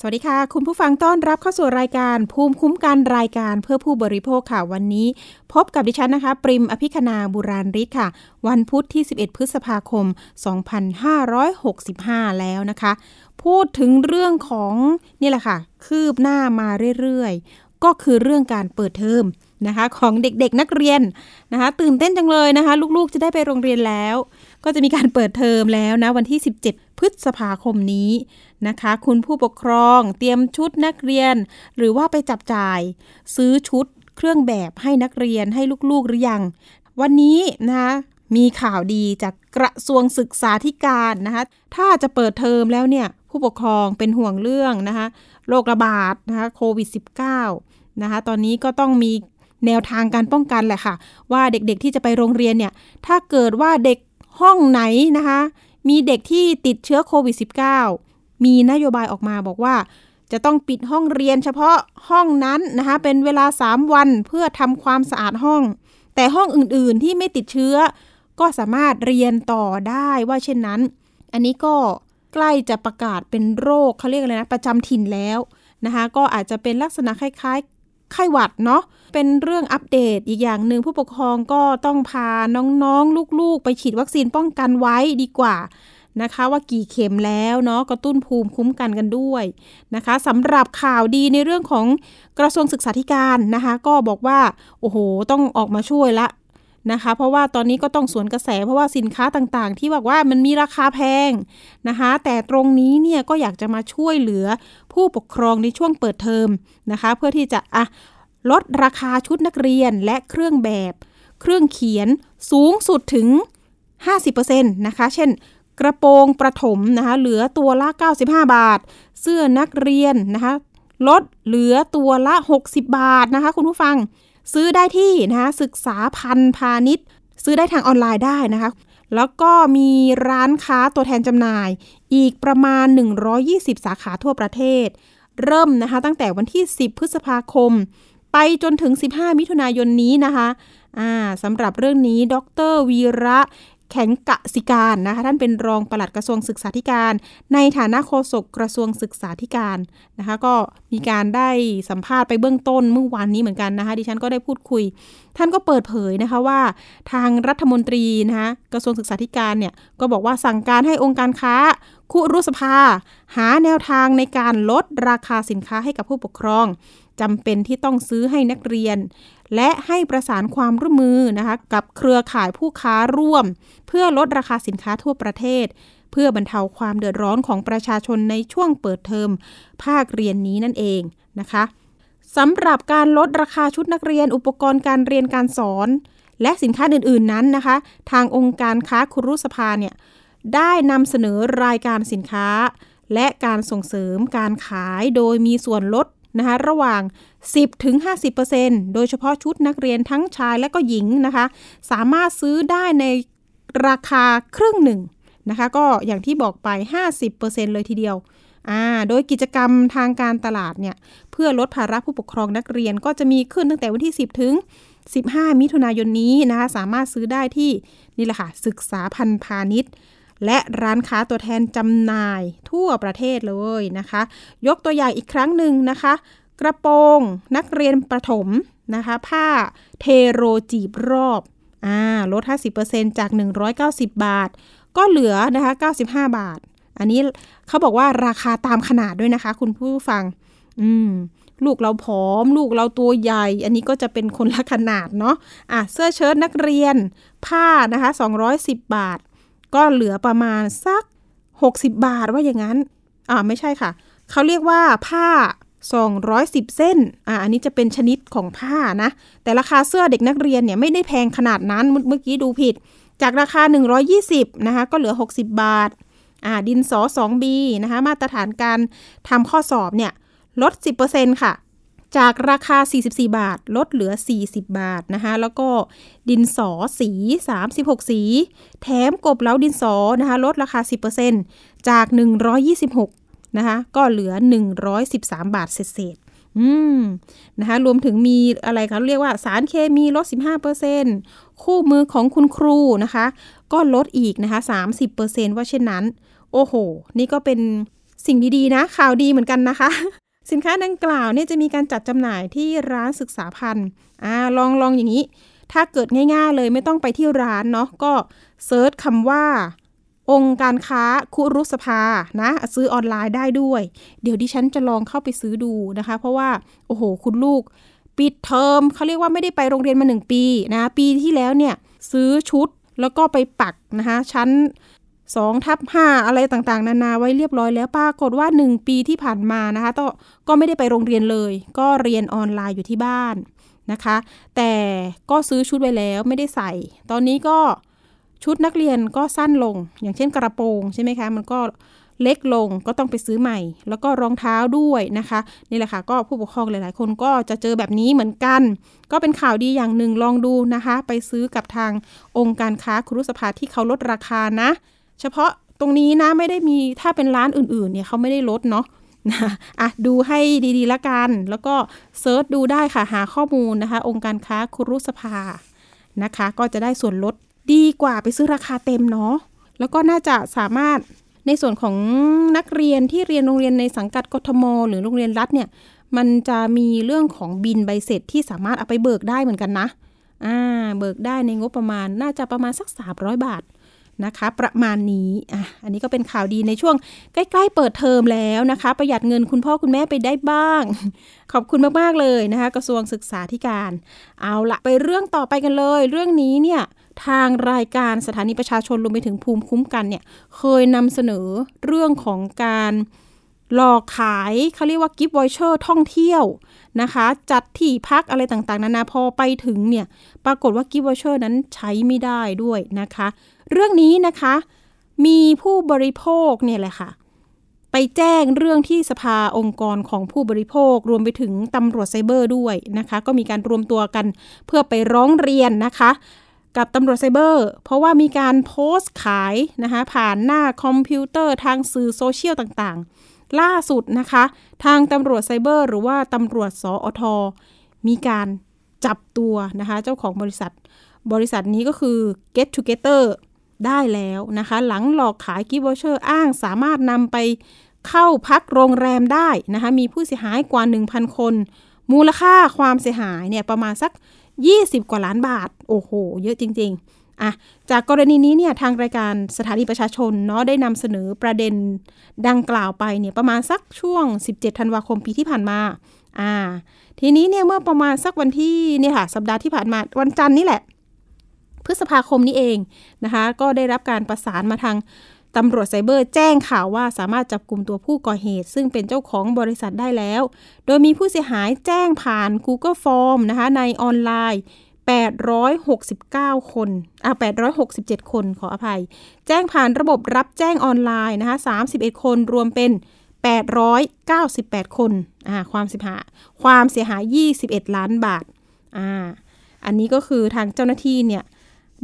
สวัสดีค่ะ คุณผู้ฟังต้อนรับเข้าสู่รายการ ภูมิคุ้มกันรายการเพื่อผู้บริโภคค่ะ วันนี้ พบกับดิฉันนะคะ ปริมอภิคณาบุราริศค่ะ วันพุธที่ 11 พฤษภาคม 2565 แล้วนะคะ พูดถึงเรื่องของนี่แหละค่ะ คืบหน้ามาเรื่อยๆ ก็คือเรื่องการเปิดเทอมนะคะ ของเด็กๆนักเรียนนะคะ ตื่นเต้นจังเลยนะคะ ลูกๆจะได้ไปโรงเรียนแล้ว ก็จะมีการเปิดเทอมแล้วนะวันที่ 17 พฤษภาคมนี้นะคะ คุณผู้ปกครองเตรียมชุดนักเรียน หรือว่าไปจับจ่าย ซื้อชุดเครื่องแบบให้นักเรียนให้ลูกๆหรือยัง วันนี้นะคะมีข่าวดีจากกระทรวงศึกษาธิการนะคะถ้าจะเปิดเทอมแล้วเนี่ยผู้ปกครองเป็นห่วงเรื่องนะคะโรคระบาดนะคะโควิด -19 นะคะตอนนี้ก็ต้องมีแนวทางการป้องกันแหละค่ะ ว่าเด็กๆที่จะไปโรงเรียนเนี่ยถ้าเกิดว่าเด็ก ห้องไหนนะคะ มีเด็กที่ติดเชื้อโควิด -19 มีนโยบายออกมาบอกว่า จะต้องปิดห้องเรียนเฉพาะห้องนั้นนะคะ เป็นเวลา 3 วันเพื่อทำความสะอาดห้อง แต่ห้องอื่นๆที่ไม่ติดเชื้อ ก็สามารถเรียนต่อได้ว่าเช่นนั้น อันนี้ก็ใกล้จะประกาศเป็นโรคเขาเรียกอะไรนะประจำถิ่นแล้วนะคะ ก็อาจจะเป็นลักษณะคล้ายๆไข้หวัดเนาะ เป็นเรื่องอัปเดตอีกอย่างหนึ่งผู้ปกครองก็ต้องพาน้องๆ ลูกๆ ไปฉีดวัคซีนป้องกันไว้ดีกว่านะคะว่ากี่เข็มแล้วเนาะกระตุ้นภูมิคุ้มกันกันด้วยนะคะสำหรับข่าวดีในเรื่องของกระทรวงศึกษาธิการนะคะ ก็บอกว่า โอ้โห ต้องออกมาช่วยละนะคะ เพราะว่าตอนนี้ก็ต้องสวนกระแสเพราะว่าสินค้าต่างๆ ที่บอกว่ามันมีราคาแพงนะคะ แต่ตรงนี้เนี่ยก็อยากจะมาช่วยเหลือผู้ปกครองในช่วงเปิดเทอมนะคะ เพื่อที่จะอะ ลดราคาชุดนักเรียนและเครื่องแบบ เครื่องเขียนสูงสุดถึง 50%นะคะ เช่น กระโปรงประถมนะคะ เหลือตัวละ 95 บาท เสื้อนักเรียนนะคะ ลดเหลือตัวละ 60 บาทนะคะ คุณผู้ฟัง ซื้อได้ที่นะคะศึกษาพันพาณิชย์ ซื้อได้ทางออนไลน์ได้นะคะ แล้วก็มีร้านค้าตัวแทนจำหน่าย อีกประมาณ 120 สาขาทั่วประเทศ เริ่มนะคะตั้งแต่วันที่ 10 พฤษภาคม ไปจนถึง 15 มิถุนายนนี้นะคะอ่าสำหรับเรื่องนี้ ดรวีระแข็งกะสิการนะคะท่านเป็นรองปลัดกระทรวงศึกษาธิการ ในฐานะโฆษกกระทรวงศึกษาธิการนะคะก็มีการได้สัมภาษณ์ไปเบื้องต้นเมื่อวานนี้เหมือนกันนะคะดิฉันก็ได้พูดคุย ท่านก็เปิดเผยนะคะว่าทางรัฐมนตรีนะคะกระทรวงศึกษาธิการเนี่ยก็บอกว่าสั่งการให้องค์การค้าคุรุสภา หาแนวทางในการลดราคาสินค้าให้กับผู้ปกครอง จำเป็นที่ต้องซื้อให้นักเรียน และให้ประสานความร่วมมือนะคะกับเครือข่ายผู้ค้าร่วม เพื่อลดราคาสินค้าทั่วประเทศ เพื่อบรรเทาความเดือดร้อนของประชาชนในช่วงเปิดเทอมภาคเรียนนี้นั่นเองนะคะสำหรับการลดราคาชุดนักเรียนอุปกรณ์การเรียนการสอน และสินค้าอื่นๆนั้นนะคะ ทางองค์การค้าครุสภาเนี่ยได้นำเสนอรายการสินค้า และการส่งเสริมการขายโดยมีส่วนลด นะคะระหว่าง 10ถึง50%โดยเฉพาะชุดนักเรียนทั้งชายและก็หญิงนะคะ สามารถซื้อได้ในราคาครึ่งหนึ่งนะคะ ก็อย่างที่บอกไป 50%เลยทีเดียวโดยกิจกรรมทางการตลาดเนี่ยเพื่อลดภาระผู้ปกครองนักเรียนก็จะมีขึ้นตั้งแต่วันที่ 10 ถึง 15 มิถุนายนนี้นะคะสามารถซื้อได้ที่นี่แหละค่ะศึกษาพันพาณิชย์ และร้านค้าตัวแทนจำหน่ายทั่วประเทศเลยนะคะ ยกตัวอย่างอีกครั้งหนึ่งนะคะ กระโปรงนักเรียนประถมนะคะ ผ้าเทโรจีบรอบอ่าลด 50%จาก 190 บาท ก็เหลือนะคะ 95 บาท อันนี้เขาบอกว่าราคาตามขนาดด้วยนะคะ คุณผู้ฟัง อืมลูกเราผอม ลูกเราตัวใหญ่ อันนี้ก็จะเป็นคนละขนาดเนาะอะเสื้อเชิ้ตนักเรียน ผ้านะคะ 210 บาท ก็เหลือประมาณสัก 60 บาทว่าอย่างนั้น อ่าไม่ใช่ค่ะ เขาเรียกว่าผ้า 210 เส้น อ่าอันนี้จะเป็นชนิดของผ้านะ แต่ราคาเสื้อเด็กนักเรียนเนี่ยไม่ได้แพงขนาดนั้น เมื่อกี้ดูผิด จากราคา 120 นะคะ ก็เหลือ 60 บาท อ่า ดินสอ 2B นะคะ มาตรฐานการทำข้อสอบเนี่ย ลด 10%ค่ะ จากราคา 44 บาท ลดเหลือ 40 บาทนะคะแล้วก็ดินสอสี 36 สี แถมกบเล้าดินสอนะคะลดราคา 10%จาก 126นะคะก็เหลือ 113 บาทเศษอืมนะคะรวมถึงมีอะไรคะเรียกว่าสารเคมีลด 15%คู่มือของคุณครูนะคะ ก็ลดอีกนะคะ30%ว่าเช่นนั้น โอ้โห นี่ก็เป็นสิ่งดีๆนะ ข่าวดีเหมือนกันนะคะ สินค้าดังกล่าวเนี่ยจะมีการจัดจำหน่ายที่ร้านศึกษาพันธ์อ่าลองลองอย่างนี้ ถ้าเกิดง่ายๆเลยไม่ต้องไปที่ร้านเนาะก็เซิร์ชคำว่า องค์การค้าคุรุสภานะซื้อออนไลน์ได้ด้วย เดี๋ยวดิฉันจะลองเข้าไปซื้อดูนะคะ เพราะว่าโอ้โห คุณลูก ปิดเทอมเขาเรียกว่าไม่ได้ไปโรงเรียนมาหนึ่งปีนะ ปีที่แล้วเนี่ยซื้อชุดแล้วก็ไปปักนะคะชั้น 2ทับ5อะไรต่างๆ นานาไว้เรียบร้อยแล้วปรากฏว่า 1 ปีที่ผ่านมานะคะก็ก็ไม่ได้ไปโรงเรียนเลย ก็เรียนออนไลน์อยู่ที่บ้านนะคะ แต่ก็ซื้อชุดไว้แล้วไม่ได้ใส่ ตอนนี้ก็ชุดนักเรียนก็สั้นลง อย่างเช่นกระโปรงใช่ไหมคะ มันก็เล็กลงก็ต้องไปซื้อใหม่ แล้วก็รองเท้าด้วยนะคะนี่แหละค่ะก็ผู้ปกครองหลาย ๆ คนก็จะเจอแบบนี้เหมือนกัน ก็เป็นข่าวดีอย่างหนึ่งลองดูนะคะ ไปซื้อกับทางองค์การค้าครุสภาที่เขาลดราคานะ เฉพาะตรงนี้นะไม่ได้มีถ้าเป็นร้านอื่นๆ เนี่ยเขาไม่ได้ลดเนาะนะอะดูให้ดีๆละกัน แล้วก็เซิร์ชดูได้ค่ะหาข้อมูลนะคะ องค์การค้าครุสภานะคะ ก็จะได้ส่วนลดดีกว่าไปซื้อราคาเต็มเนาะแล้วก็น่าจะสามารถในส่วนของนักเรียนที่เรียนโรงเรียนในสังกัดกทม หรือโรงเรียนรัฐเนี่ยมันจะมีเรื่องของบินใบเสร็จที่สามารถเอาไปเบิกได้เหมือนกันนะอ่าเบิกได้ในงบประมาณน่าจะประมาณสัก 300 บาท นะคะ ประมาณนี้อะอันนี้ก็เป็นข่าวดีในช่วงใกล้ ๆ เปิดเทอมแล้วนะคะ ประหยัดเงินคุณพ่อคุณแม่ไปได้บ้าง ขอบคุณมากๆเลยนะคะ กระทรวงศึกษาธิการ เอาละไปเรื่องต่อไปกันเลย เรื่องนี้เนี่ยทางรายการสถานีประชาชนรวมไปถึงภูมิคุ้มกันเนี่ยเคยนำเสนอเรื่องของการหลอกขายเขาเรียกว่ากิฟต์วอยเชอร์ท่องเที่ยวนะคะ จัดที่พักอะไรต่างๆ นานาพอไปถึงเนี่ย ปรากฏว่า gift voucher นั้นใช้ไม่ได้ด้วยนะคะ เรื่องนี้นะคะ มีผู้บริโภคเนี่ยแหละค่ะ ไปแจ้งเรื่องที่สภาองค์กรของผู้บริโภค รวมไปถึงตำรวจไซเบอร์ด้วยนะคะ ก็มีการรวมตัวกันเพื่อไปร้องเรียนนะคะ กับตำรวจไซเบอร์ เพราะว่ามีการโพสต์ขายนะคะผ่านหน้าคอมพิวเตอร์ทางสื่อโซเชียลต่างๆ ล่าสุดนะคะ ทางตำรวจไซเบอร์ หรือว่าตำรวจสอทมีการจับตัวนะคะ เจ้าของบริษัท บริษัทนี้ก็คือ Get Together ได้แล้วนะคะ หลังหลอกขาย gift voucher อ้างสามารถนำไปเข้าพักโรงแรมได้นะคะ มีผู้เสียหายกว่า 1,000 คน มูลค่าความเสียหายเนี่ยประมาณสัก 20 กว่าล้านบาท โอ้โห เยอะจริง ๆอะจากกรณีนี้เนี่ยทางรายการสถานีประชาชนเนาะได้นำเสนอประเด็นดังกล่าวไปเนี่ยประมาณสักช่วง 17 ธันวาคมปีที่ผ่านมาอ่าทีนี้เนี่ยเมื่อประมาณสักวันที่เนี่ยค่ะสัปดาห์ที่ผ่านมาวันจันทร์นี่แหละ พฤษภาคมนี้เองนะคะ ก็ได้รับการประสานมาทางตำรวจไซเบอร์แจ้งข่าวว่าสามารถจับกลุ่มตัวผู้ก่อเหตุ ซึ่งเป็นเจ้าของบริษัทได้แล้ว โดยมีผู้เสียหายแจ้งผ่าน Google Form นะคะในออนไลน์ 869 คนอะ867 คนขออภัย แจ้งผ่านระบบรับแจ้งออนไลน์นะคะ31 คนรวมเป็น 898 คนอ่าความเสียหายความเสียหาย 21 ล้านบาทอ่าอันนี้ก็คือทางเจ้าหน้าที่เนี่ย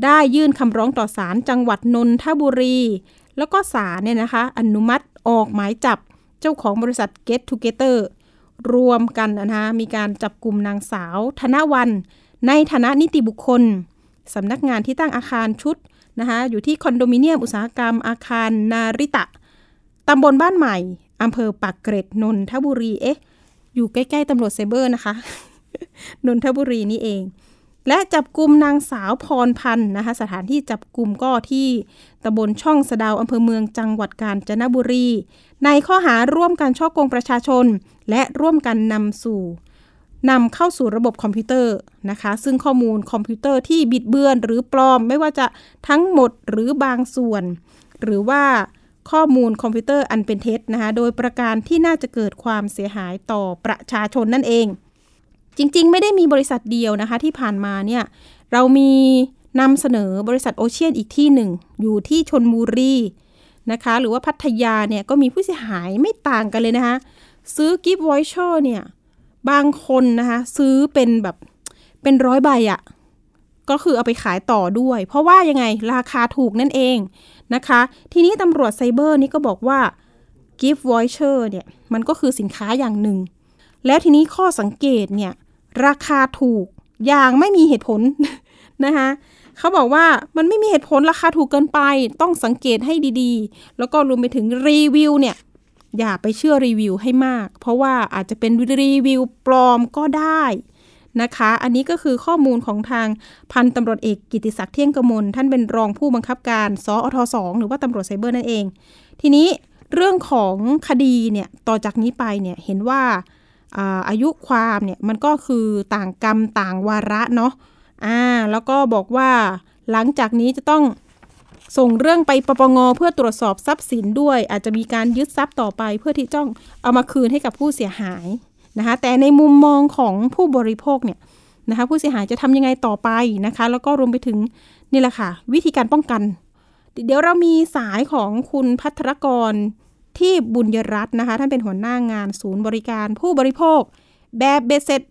ได้ยื่นคำร้องต่อศาลจังหวัดนนทบุรี แล้วก็ศาลเนี่ยนะคะ อนุมัติออกหมายจับเจ้าของบริษัท Get Together รวมกันนะคะมีการจับกลุ่มนางสาว ธนวัน ในฐานะนิติบุคคลสำนักงานที่ตั้งอาคารชุดนะคะอยู่ที่คอนโดมิเนียมอุตสาหกรรมอาคารนาริตะตำบลบ้านใหม่อำเภอปากเกร็ดนนทบุรีเอ๊ะอยู่ใกล้ ๆตำรวจไซเบอร์นะคะ นนทบุรีนี่เอง และจับกลุ่มนางสาวพรพันธ์นะคะ สถานที่จับกลุ่มก็ที่ตำบลช่องสะดาวอำเภอเมืองจังหวัดกาญจนบุรี ในข้อหาร่วมกันช่อกงประชาชน และร่วมกันนำสู่นำเข้าสู่ระบบคอมพิวเตอร์นะคะ ซึ่งข้อมูลคอมพิวเตอร์ที่บิดเบือนหรือปลอม ไม่ว่าจะทั้งหมดหรือบางส่วน หรือว่าข้อมูลคอมพิวเตอร์อันเป็นเท็จนะคะ โดยประการที่น่าจะเกิดความเสียหายต่อประชาชนนั่นเอง จริง ๆ ไม่ได้มีบริษัทเดียวนะคะ ที่ผ่านมาเนี่ยเรามีนำเสนอบริษัทโอเชียนอีกที่หนึ่ง อยู่ที่ชนบุรีนะคะ หรือว่าพัทยาเนี่ยก็มีผู้เสียหายไม่ต่างกันเลยนะคะ ซื้อ gift voucher เนี่ย บางคนนะคะ ซื้อเป็นแบบเป็นร้อยใบอะก็คือเอาไปขายต่อด้วย เพราะว่ายังไงราคาถูกนั่นเองนะคะ ทีนี้ตำรวจไซเบอร์นี่ก็บอกว่า gift voucher เนี่ย มันก็คือสินค้าอย่างหนึ่ง แล้วทีนี้ข้อสังเกตเนี่ย ราคาถูกอย่างไม่มีเหตุผลนะคะเขาบอกว่ามันไม่มีเหตุผลราคาถูกเกินไป ต้องสังเกตให้ดีๆ แล้วก็รวมไปถึงรีวิวเนี่ยอย่าไปเชื่อรีวิวให้มาก เพราะว่าอาจจะเป็นรีวิวปลอมก็ได้นะคะ อันนี้ก็คือข้อมูลของทางพันตำรวจเอกกิติศักดิ์เที่ยงกมลท่านเป็นรองผู้บังคับการสอทสองหรือว่าตำรวจไซเบอร์นั่นเอง ทีนี้เรื่องของคดีเนี่ยต่อจากนี้ไปเนี่ยเห็นว่า อายุความเนี่ยมันก็คือต่างกรรมต่างวาระเนาะอ่าแล้วก็บอกว่าหลังจากนี้จะต้องส่งเรื่องไปปปงเพื่อตรวจสอบทรัพย์สินด้วย อาจจะมีการยึดทรัพย์ต่อไป เพื่อที่จ้องเอามาคืนให้กับผู้เสียหายนะคะแต่ในมุมมองของผู้บริโภคเนี่ยนะคะผู้เสียหายจะทำยังไงต่อไปนะคะ แล้วก็รวมไปถึงนี่แหละค่ะ วิธีการป้องกัน เดี๋ยวเรามีสายของคุณพัทรกร ที่บุญยรัตน์นะคะ ท่านเป็นหัวหน้างานศูนย์บริการผู้บริโภค แบบเบสเซ็ต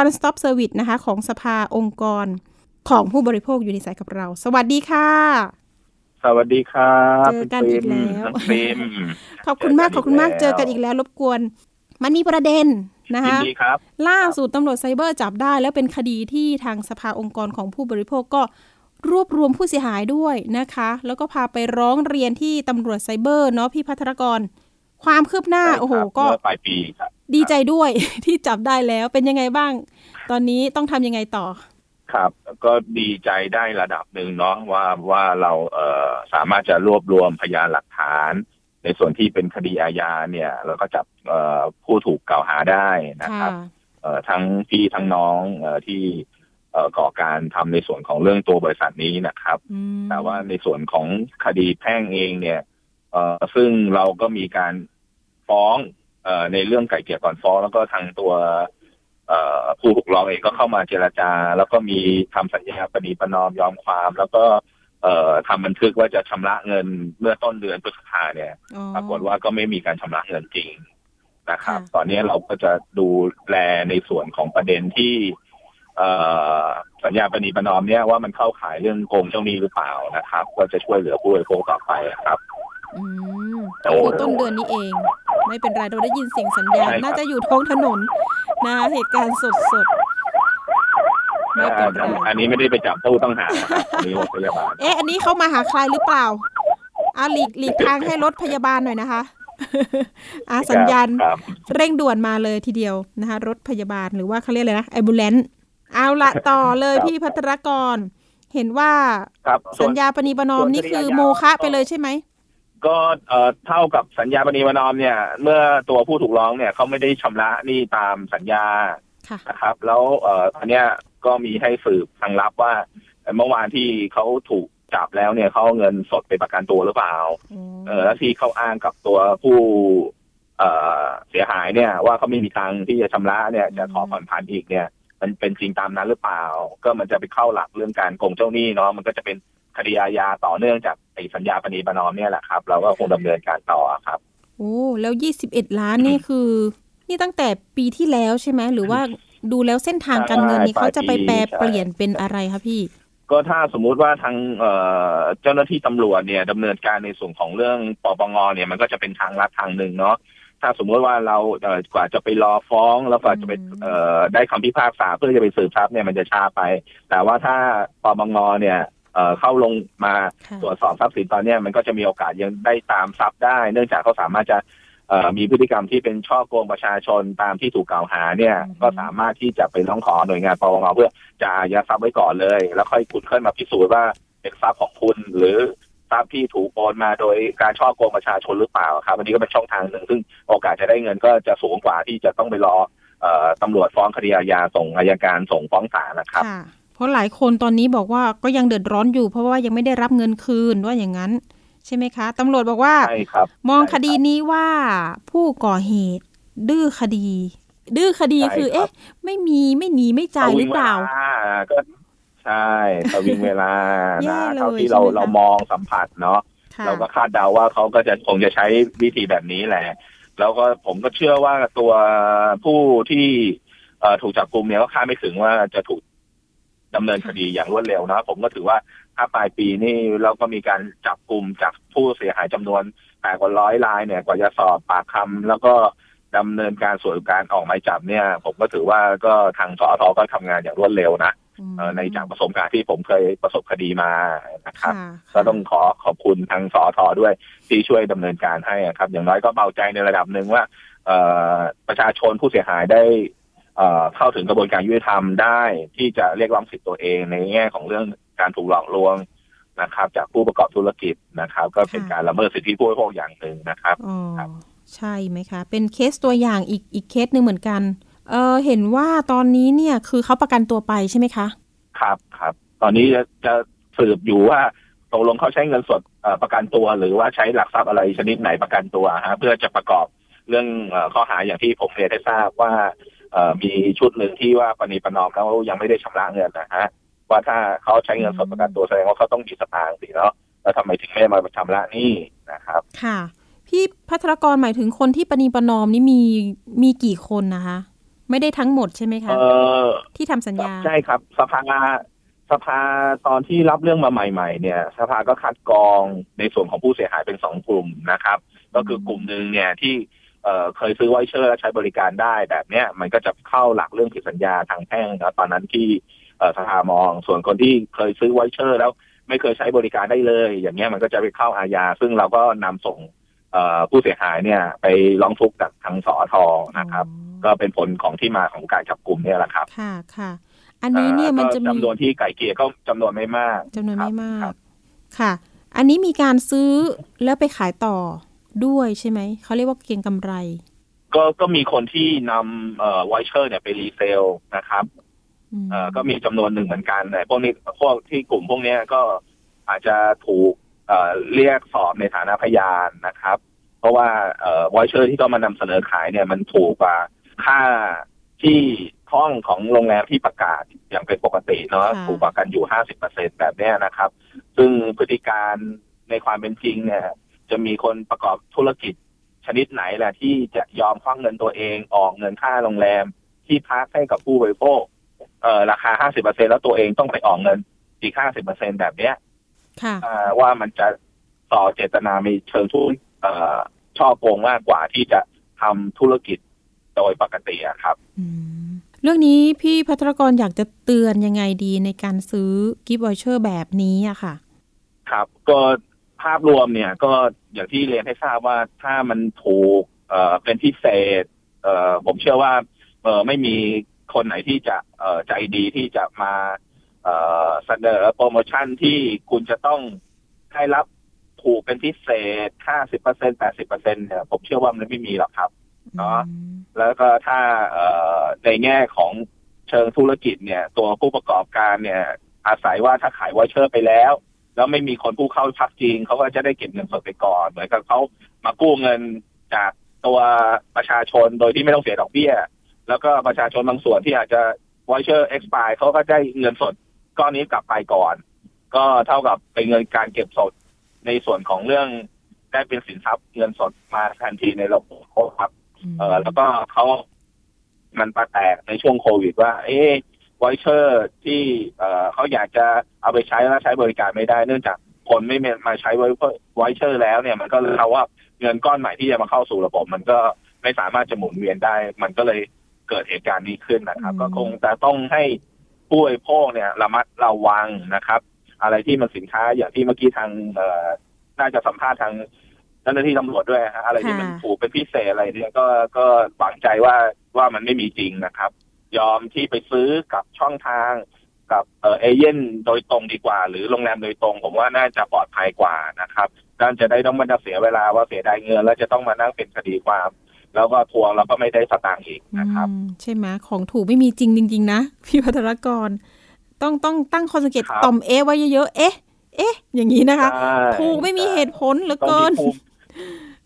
one stop service นะคะ ของสภาองค์กรของผู้บริโภคอยู่ในสายกับเรา สวัสดีค่ะ สวัสดีครับเจอกันอีกแล้วน้องฟิล์มขอบคุณมากขอบคุณมากเจอกันอีกแล้ว รบกวน มันมีประเด็นนะยินคะดีครับล่าสุดตำรวจไซเบอร์จับได้ แล้วเป็นคดีที่ทางสภาองค์กรของผู้บริโภคก็ รวบรวมผู้เสียหายด้วยนะคะ แล้วก็พาไปร้องเรียนที่ตำรวจไซเบอร์เนาะพี่พัทรกร ความคืบหน้าใช่ครับโอ้โห ก็เมื่อปลายปีครับดีใจด้วยที่จับได้แล้วเป็นยังไงบ้าง ตอนนี้ต้องทำยังไงต่อ ครับ ก็ดีใจได้ระดับหนึ่งเนาะว่าว่าเราเอ่อสามารถจะรวบรวมพยานหลักฐาน ในส่วนที่เป็นคดีอาญาเนี่ยเราก็จับเอ่อผู้ถูกกล่าวหาได้นะครับเอ่อทั้งพี่ทั้งน้องเอ่อที่เอ่อ ก่อการทำในส่วนของเรื่องตัวบริษัทนี้นะครับอืมแต่ว่าในส่วนของคดีแพ่งเองเนี่ยเอ่อซึ่งเราก็มีการฟ้องเอ่อในเรื่องไก่เกลี่ยก่อนฟ้อง แล้วก็ทางตัวเอ่อผู้ถูกร้องเองก็เข้ามาเจรจา แล้วก็มีทำสัญญาปณีประนอมยอมความ แล้วก็เอ่อทำบันทึกว่าจะชำระเงินเมื่อต้นเดือนพฤษภาเนี่ยอ๋อปรากฏว่าก็ไม่มีการชำระเงินจริงนะครับค่ะตอนนี้เราก็จะดูแลในส่วนของประเด็นที่เอ่อ สัญญาปณีประนอมเนี่ยว่ามันเข้าข่ายเรื่องโกงเจ้าหนี้หรือเปล่านะครับ ก็จะช่วยเหลือผู้บริโภคต่อไปครับอืมก็คือต้นเดือนนี้เอง ไม่เป็นไรเราได้ยินเสียงสัญญาณใช่ครับน่าจะอยู่ท้องถนนนะเหตุการณ์สดๆไม่เป็นไรอันนี้ไม่ได้ไปจับผู้ต้องหานะครับอันนี้โรงพยาบาลเอ๊ะอันนี้เขามาหาใครหรือเปล่าอะหลีกหลีกทางให้รถพยาบาลหน่อยนะคะอะสัญญาณครับเร่งด่วนมาเลยทีเดียวนะคะ รถพยาบาลหรือว่าเขาเรียกอะไรนะไอบูเลน เอาละต่อเลยครับพี่พัทรกร เห็นว่าครับส่สัวญนญาปณีประนอมส่วนนี่คือคดีอาญาโมฆะไปเลยใช่ไหมก็เอ่อเท่ากับสัญญาปณีประนอมเนี่ย เมื่อตัวผู้ถูกร้องเนี่ยเขาไม่ได้ชำระหนี้ตามสัญญาค่ะนะครับ แล้วเอ่ออันเนี้ยก็มีให้สืบทางลับว่าเมื่อวานที่เขาถูกจับแล้วเนี่ยเขาเอาเงินสดไปประกันตัวหรือเปล่า เออแล้วที่เขาอ้างกับตัวผู้เอ่อเสียหายเนี่ย ว่าเขาไม่มีตังค์ที่จะชำระเนี่ยจะขอผ่อนผันอีกเนี่ย มันเป็นจริงตามนั้นหรือเปล่า ก็มันจะไปเข้าหลักเรื่องการโกงเจ้าหนี้เนาะมันก็จะเป็นคดีอาญาต่อเนื่องจากไอ้สัญญาปณีประนอมเนี่ยแหละครับ เราก็คงดำเนินการต่อครับโอ้แล้วยี่สิบเอ็ดล้านนี่คือ นี่ตั้งแต่ปีที่แล้วใช่ไหมหรือว่าดูแล้วเส้นทางการเงินนี่ใช่เขาจะไปแปลใช่เปลี่ยนเป็นอะไรคะพี่ ก็ถ้าสมมุติว่าทางเอ่อเจ้าหน้าที่ตำรวจเนี่ยดำเนินการในส่วนของเรื่องปปงเนี่ยมันก็จะเป็นทางลัดทางหนึ่งเนาะ ถ้าสมมุติว่าเราเอ่อกว่าจะไปรอฟ้อง แล้วกว่าจะไปอืมเอ่อได้คำพิพากษาเพื่อจะไปสืบทรัพย์เนี่ยมันจะช้าไป แต่ว่าถ้าปปงเนี่ยเอ่อเข้าลงมาค่ะตรวจสอบทรัพย์สินตอนเนี้ยมันก็จะมีโอกาสยังได้ตามทรัพย์ได้ เนื่องจากเขาสามารถจะเอ่อมีพฤติกรรมที่เป็นช่อโกงประชาชนตามที่ถูกกล่าวหาเนี่ยอืมก็สามารถที่จะไปร้องขอหน่วยงานปปงเพื่อจะอายัดทรัพย์ไว้ก่อนเลย แล้วค่อยคุณค่อยมาพิสูจน์ว่าเป็นทรัพย์ของคุณหรือ ทรัพย์ที่ถูกโอนมาโดยการช่อโกงประชาชนหรือเปล่าครับอันนี้ก็เป็นช่องทางหนึ่งซึ่งโอกาสจะได้เงินก็จะสูงกว่าที่จะต้องไปรอเอ่อตำรวจฟ้องคดีอาญาส่งอายการส่งฟ้องศาลนะครับค่ะเพราะหลายคนตอนนี้บอกว่าก็ยังเดือดร้อนอยู่ เพราะว่ายังไม่ได้รับเงินคืนว่าอย่างนั้น ใช่ไหมคะตำรวจบอกว่าใช่ครับมองใช่คดีนี้ว่าผู้ก่อเหตุดื้อคดี ดื้อคดีใช่คือครับเอ๊ะ ไม่มีไม่หนีไม่จ่ายหรือเปล่าประวิงวลก็ ใช่สวิงเวลาแย่นะเลยเท่าที่ใช่เราไหมคะเรามองสัมผัสเนาะค่ะเราก็คาดเดาว่าเขาก็จะคงจะใช้วิธีแบบนี้แหละ แล้วก็ผมก็เชื่อว่าตัวผู้ที่เอ่อถูกจับกลุ่มเนี่ยก็คาดไม่ถึงว่าจะถูกดำเนินคดีอย่างรวดเร็วนะผมก็ถือว่าถ้าปลายปีนี่เราก็มีการจับกลุ่มจากผู้เสียหายจำนวนแปดกว่าร้อยรายเนี่ย กว่าจะสอบปากคำแล้วก็ดำเนินการส่วนการออกหมายจับเนี่ย ผมก็ถือว่าก็ทางสอทก็ทำงานอย่างรวดเร็วนะอืมเอ่อ ในจากประสบการณ์ที่ผมเคยประสบคดีมานะครับค่ะก็ต้องขอขอบคุณทางสอทด้วยที่ช่วยดำเนินการให้อะครับ อย่างน้อยก็เบาใจในระดับหนึ่งว่าเอ่อประชาชนผู้เสียหายได้เอ่อเข้าถึงกระบวนการยุติธรรมได้ที่จะเรียกร้องสิทธิตัวเองในแง่ของเรื่องการถูกหลอกลวงนะครับ จากผู้ประกอบธุรกิจนะครับ ก็เป็นการละเมิดสิทธิผู้บริโภคอย่างหนึ่งนะครับอ๋อครับใช่ไหมคะ เป็นเคสตัวอย่างอีกอีกเคสหนึ่งเหมือนกัน เออเห็นว่าตอนนี้เนี่ยคือเขาประกันตัวไปใช่ไหมคะ ครับครับ ตอนนี้จะจะสืบอยู่ว่าตกลงเขาใช้เงินสดเอ่อประกันตัว หรือว่าใช้หลักทรัพย์อะไรชนิดไหนประกันตัวฮะเพื่อจะประกอบเรื่องเอ่อข้อหาอย่างที่ผมเรียนให้ทราบว่าเอ่อมีชุดหนึ่งที่ว่าปณีประนอมแล้วยังไม่ได้ชำระเงินนะฮะว่าถ้าเขาใช้เงินสดประกันตัวแสดงว่าเขาต้องมีสตางค์สิเนาะแล้วทำไมถึงไม่มาชำระหนี้นะครับ ค่ะ พี่พัทรกรหมายถึงคนที่ปณีประนอมนี่มีมีกี่คนนะคะ ไม่ได้ทั้งหมดใช่ไหมคะเออที่ทำสัญญาใช่ครับ สภาสภาตอนที่รับเรื่องมาใหม่ ๆ เนี่ย สภาก็คัดกรองในส่วนของผู้เสียหายเป็นสองกลุ่มนะครับ ก็คือกลุ่มหนึ่งเนี่ยที่เอ่อเคยซื้อไวเชอร์และใช้บริการได้แบบเนี้ยมันก็จะเข้าหลักเรื่องผิดสัญญาทางแพ่งนะตอนนั้นที่เอ่อสภามอง ส่วนคนที่เคยซื้อ voucher แล้วไม่เคยใช้บริการได้เลย อย่างเงี้ยมันก็จะไปเข้าอาญาซึ่งเราก็นำส่งเอ่อ ผู้เสียหายเนี่ยไปร้องทุกข์กับทางสอทนะครับ ก็เป็นผลของที่มาของการจับกลุ่มเนี่ยแหละครับ ค่ะค่ะ อันนี้เนี่ยมันจะก็มีจำนวนที่ไกล่เกลี่ยก็จำนวนไม่มากจำนวนไม่มากครับค่ะ อันนี้มีการซื้อแล้วไปขายต่อด้วยใช่ไหมเขาเรียกว่าเก็งกำไร ก็ก็มีคนที่นำเอ่อ voucher เนี่ยไป resaleนะครับอืมเอ่อก็มีจำนวนหนึ่งเหมือนกันแต่พวกนี้พวกที่กลุ่มพวกเนี้ยก็อาจจะถูกเอ่อเรียกสอบในฐานะพยานนะครับเพ ราะว่าเอ่อไวเชอร์ที่ต้องมานำเสนอขายเนี่ยมันถูกกว่าค่าที่ห้องของโรงแรมที่ประกาศอย่างเป็นปกติเนาะถูกกว่ากันอยู่ห้าสิบเปอร์เซ็นแบบเนี้ยนะครับ ซึ่งพฤติการในความเป็นจริงเนี่ย จะมีคนประกอบธุรกิจชนิดไหนแหละที่จะยอมควักเงินตัวเองออกเงินค่าโรงแรมที่พักให้กับผู้บริโภคเอ่อราคาห้าสิบเปอร์เซ็นแล้วตัวเองต้องไปออกเงินอีกห้าสิบเปอร์เซ็นแบบเนี้ยค่ะอ่าว่ามันจะต่อเจตนามีเชิงทุนเอ่อ ช่อโกงมากกว่าที่จะทำธุรกิจโดยปกติอะครับอืมเรื่องนี้พี่พัทรกรอยากจะเตือนยังไงดีในการซื้อกิฟต์วอเชอร์แบบนี้อะค่ะ ครับก็ภาพรวมเนี่ยก็อย่างที่เรียนให้ทราบว่าถ้ามันถูกเอ่อเป็นพิเศษเอ่อผมเชื่อว่าเอ่อไม่มีคนไหนที่จะเอ่อใจดีที่จะมาเอ่อเสนอโปรโมชั่นที่คุณจะต้องได้รับ ถูกเป็นพิเศษค่าสิบเปอร์เซ็นแปดสิบเปอร์เซ็นเนี่ยผมเชื่อว่ามันไม่มีหรอกครับเนาะแล้วก็ถ้าเอ่อในแง่ของเชิงธุรกิจเนี่ย ตัวผู้ประกอบการเนี่ย อาศัยว่าถ้าขายวอเชอร์ไปแล้ว แล้วไม่มีคนผู้เข้าพักจริงเขาก็จะได้เก็บเงินสดไปก่อน เหมือนกับเขามากู้เงินจากตัวประชาชนโดยที่ไม่ต้องเสียดอกเบี้ย แล้วก็ประชาชนบางส่วนที่อาจจะวอเชอร์ expire เขาก็ได้เงินสดก้อนนี้กลับไปก่อน ก็เท่ากับเป็นเงินการเก็บสด ในส่วนของเรื่องได้เป็นสินทรัพย์เงินสดมาทันทีในระบบเขาครับ เออแล้วก็เขามันมาแตกในช่วงโควิดว่า เอ๊ voucher ที่เอ่อเขาอยากจะเอาไปใช้แล้วใช้บริการไม่ได้ เนื่องจากคนไม่มาใช้ไวไวเชอร์แล้วเนี่ย มันก็เลยเอาว่าเงินก้อนใหม่ที่จะมาเข้าสู่ระบบ มันก็ไม่สามารถจะหมุนเวียนได้ มันก็เลยเกิดเหตุการณ์นี้ขึ้นนะครับอืมก็คงจะต้องให้ผู้บริโภคเนี่ยระมัดระวังนะครับ อะไรที่มันสินค้าอย่างที่เมื่อกี้ทางเอ่อน่าจะสัมภาษณ์ทางเจ้าหน้าที่ตำรวจด้วยฮะอะไรที่มันค่ะถูกเป็นพิเศษอะไรเนี่ยก็ก็หวังใจว่าว่ามันไม่มีจริงนะครับ ยอมที่ไปซื้อกับช่องทางกับเออเอเย่นโดยตรงดีกว่า หรือโรงแรมโดยตรง ผมว่าน่าจะปลอดภัยกว่านะครับการจะได้ต้องมาเสียเวลาว่าเสียดายเงิน แล้วจะต้องมานั่งเป็นคดีความ แล้วก็ทวงแล้วก็ไม่ได้สตางค์อีกนะครับอืมใช่ไหมของถูกไม่มีจริงจริงๆนะ พี่พัทรกร ต้องต้องตั้งข้อสังเกตครับต่อมเอะไว้เยอะๆ เอ๊ะ เอ๊ะ อย่างนี้นะคะใช่ถูกไม่มีเหตุผลเหลือต้องเกินมีภูมิ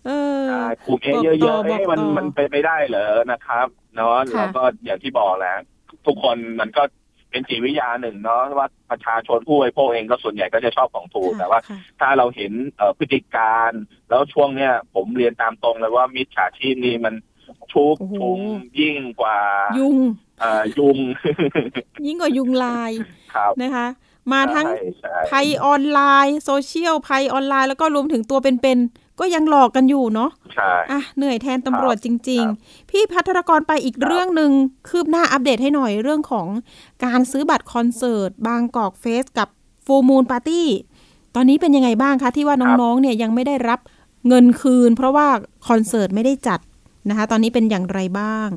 เออใช่ภูมิเอบอกเยต่ออะๆเอ๊ะบอกมันต่อมันเป็นไปได้เหรอนะครับ เนาะค่ะแล้วก็อย่างที่บอกแล้วทุกคนมันก็เป็นจิตวิทยาหนึ่งเนาะว่าประชาชนผู้บริโภคเองก็ส่วนใหญ่ก็จะชอบของถูกค่ะแต่ว่าค่ะถ้าเราเห็นเอ่อพฤติการ แล้วช่วงเนี้ยผมเรียนตามตรงเลยว่ามิจฉาชีพนี่มัน ชุกโอ้โหชุมยิ่งกว่า ยุงเอ่อยุง ยิ่งกว่ายุงลายครับนะคะ มาทั้งใช่ใช่ภัยออนไลน์โซเชียลภัยออนไลน์ แล้วก็รวมถึงตัวเป็นๆก็ยังหลอกกันอยู่เนาะใช่อะเหนื่อยแทนตำรวจจริงครับๆพี่พัทรกรไปอีกครับเรื่องหนึ่งคืบหน้าอัปเดตให้หน่อยเรื่องของการซื้อบัตรคอนเสิร์ต บางกอกเฟสกับฟูมูลปาร์ตี้ตอนนี้เป็นยังไงบ้างคะ ที่ว่าน้องๆเนี่ยยังไม่ได้รับเงินคืน เพราะว่าคอนเสิร์ตไม่ได้จัด นะคะ ตอนนี้เป็นอย่างไรบ้าง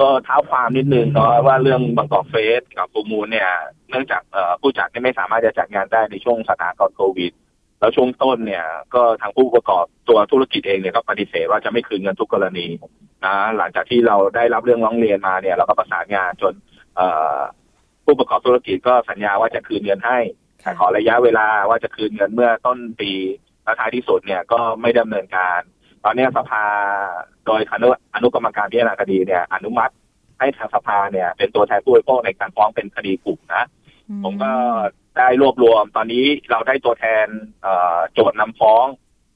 ก็เท้าความนิดนึงเนาะว่าเรื่องบางกอกเฟสกับฟูมูลเนี่ย เนื่องจากผู้จัดไม่สามารถจะจัดงานได้ในช่วงสถานการณ์โควิด แล้วช่วงต้นเนี่ย ก็ทางผู้ประกอบตัวธุรกิจเองเนี่ยก็ปฏิเสธว่าจะไม่คืนเงินทุกกรณีนะหลังจากที่เราได้รับเรื่องร้องเรียนมาเนี่ย เราก็ประสานงานจนผู้ประกอบธุรกิจก็สัญญาว่าจะคืนเงินให้แต่ขอระยะเวลาว่าจะคืนเงินเมื่อต้นปีแล้วท้ายที่สุดเนี่ยก็ไม่ดำเนินการ ตอนเนี้ยสภาโดยอนุอนุกรรมการพิจารณาคดีเนี่ย อนุมัติให้ทางสภาเนี่ย เป็นตัวแทนผู้บริโภคในการฟ้องเป็นคดีกลุ่มนะ ผมก็ได้รวบรวม ตอนนี้เราได้ตัวแทนเอ่อโจทย์นำฟ้อง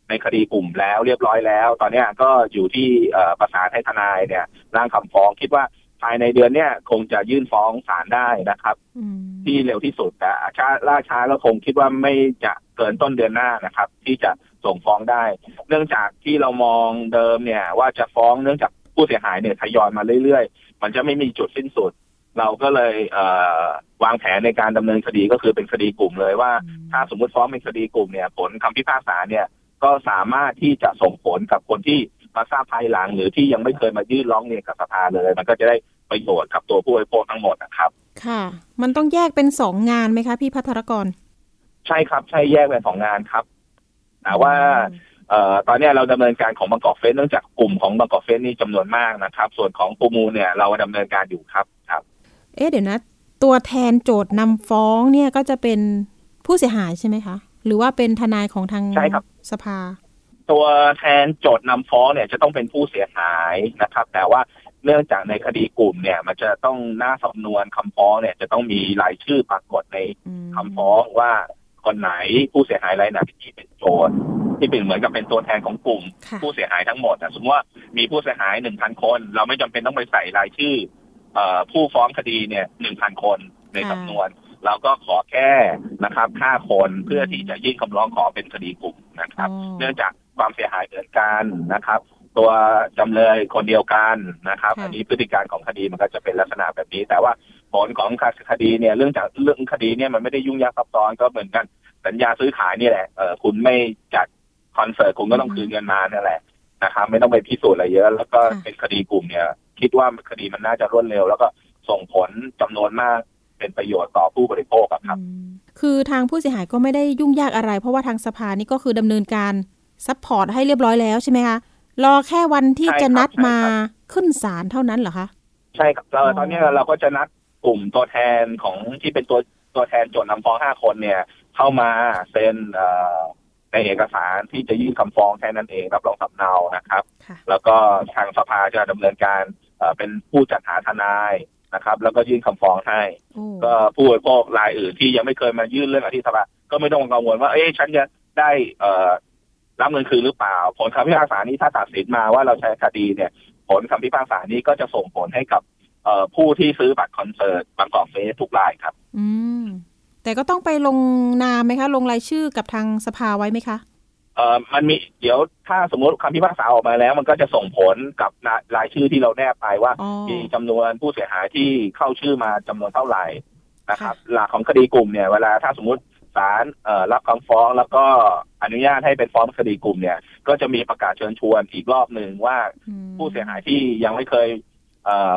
ในคดีกลุ่มแล้วเรียบร้อยแล้ว ตอนเนี้ยก็อยู่ที่เอ่อประสานให้ทนายเนี่ยร่างคำฟ้องคิดว่าภายในเดือนเนี้ยคงจะยื่นฟ้องศาลได้นะครับอืมที่เร็วที่สุดแต่ช้าล่าช้าก็คงคิดว่าไม่จะเกินต้นเดือนหน้านะครับ ที่จะ ส่งฟ้องได้ เนื่องจากที่เรามองเดิมเนี่ย ว่าจะฟ้องเนื่องจากผู้เสียหายเนี่ยทยอยมาเรื่อยๆ มันจะไม่มีจุดสิ้นสุด เราก็เลยเอ่อวางแผนในการดำเนินคดีก็คือเป็นคดีกลุ่มเลยว่า ถ้าสมมติฟ้องเป็นคดีกลุ่มเนี่ย ผลคำพิพากษาเนี่ยก็สามารถที่จะส่งผลกับคนที่มาทราบภายหลัง หรือที่ยังไม่เคยมายื่นร้องเรียนกับสภาเลย มันก็จะได้ประโยชน์กับตัวผู้บริโภคทั้งหมดนะครับ ค่ะ มันต้องแยกเป็นสองงานไหมคะ พี่พัทรกร ใช่ครับใช่แยกเป็นสองงานครับ แต่ว่าเอ่อตอนเนี้ยเราดำเนินการของบางกอกเฟสเนื่องจากกลุ่มของบางกอกเฟสนี่จำนวนมากนะครับ ส่วนของปูมูลเนี่ยเราดำเนินการอยู่ครับครับ เอ๊ะเดี๋ยวนะ ตัวแทนโจทย์นำฟ้องเนี่ยก็จะเป็นผู้เสียหายใช่ไหมคะ หรือว่าเป็นทนายของทางใช่ครับสภา ตัวแทนโจทย์นำฟ้องเนี่ยจะต้องเป็นผู้เสียหายนะครับ แต่ว่าเนื่องจากในคดีกลุ่มเนี่ย มันจะต้องหน้าสำนวนคำฟ้องเนี่ย จะต้องมีรายชื่อปรากฏในอืมคำฟ้องว่า คนไหนผู้เสียหายรายไหนที่เป็นโจทย์ที่เป็นเหมือนกับเป็นตัวแทนของกลุ่มค่ะผู้เสียหายทั้งหมดนะสมมติว่ามีผู้เสียหายหนึ่งพันคน เราไม่จำเป็นต้องไปใส่รายชื่อเอ่อผู้ฟ้องคดีเนี่ยหนึ่งพันคนในสำนวน เราก็ขอแค่นะครับห้าคนเพื่อที่จะยื่นคำร้องขอเป็นคดีกลุ่มนะครับอ๋อเนื่องจากความเสียหายเหมือนกันนะครับ ตัวจำเลยคนเดียวกันนะครับค่ะอันนี้พฤติการของคดีมันก็จะเป็นลักษณะแบบนี้แต่ว่า ผลของคดีเนี่ยเรื่องจากเรื่องคดีเนี่ยมันไม่ได้ยุ่งยากซับซ้อนก็เหมือนกัน สัญญาซื้อขายนี่แหละเออคุณไม่จัดคอนเสิร์ตคุณก็ต้องคืนเงินมานั่นแหละนะครับไม่ต้องไปพิสูจน์อะไรเยอะ แล้วก็เป็นคดีกลุ่มเนี่ย คิดว่าคดีมันน่าจะรวดเร็ว แล้วก็ส่งผลจำนวนมากเป็นประโยชน์ต่อผู้บริโภคอะครับอืมคือทางผู้เสียหายก็ไม่ได้ยุ่งยากอะไร เพราะว่าทางสภานี่ก็คือดำเนินการ support ให้เรียบร้อยแล้วใช่ไหมคะ รอแค่วันที่ใช่ครับจะนัดใช่ครับมาขึ้นศาลเท่านั้นเหรอคะ ใช่ครับเราอ๋อตอนนี้เราก็จะนัด กลุ่มตัวแทนของที่เป็นตัวตัวแทนโจทย์นำฟ้องห้าคนเนี่ย เข้ามาเซ็นเอ่อในเอกสารที่จะยื่นคำฟ้องแค่นั้นเองรับรองสำเนานะครับค่ะแล้วก็ทางสภาจะดำเนินการเอ่อเป็นผู้จัดหาทนายนะครับ แล้วก็ยื่นคำฟ้องให้โอ้ก็ผู้บริโภครายอื่นที่ยังไม่เคยมายื่นเรื่องอธิสภาก็ไม่ต้องกังวลว่า เอ๊ะฉันจะได้เอ่อรับเงินคืนหรือเปล่า ผลคำพิพากษานี้ถ้าตัดสินมาว่าเราใช้คดีเนี่ย ผลคำพิพากษานี้ก็จะส่งผลให้กับเอ่อ ผู้ที่ซื้อบัตรคอนเสิร์ตบางกอกเฟสทุกรายครับ อืมแต่ก็ต้องไปลงนามไหมคะ ลงรายชื่อกับทางสภาไว้ไหมคะเอ่อมันมีเดี๋ยวถ้าสมมติคำพิพากษาออกมาแล้ว มันก็จะส่งผลกับรายชื่อที่เราแนบไปว่าอ๋อมีจำนวนผู้เสียหายที่เข้าชื่อมาจำนวนเท่าไหร่นะครับค่ะหลักของคดีกลุ่มเนี่ยเวลาถ้าสมมติศาลเอ่อรับคำฟ้องแล้วก็อนุญาตให้เป็นฟ้องคดีกลุ่มเนี่ย ก็จะมีประกาศเชิญชวนอีกรอบหนึ่งว่าอืมผู้เสียหายที่ยังไม่เคยเอ่อ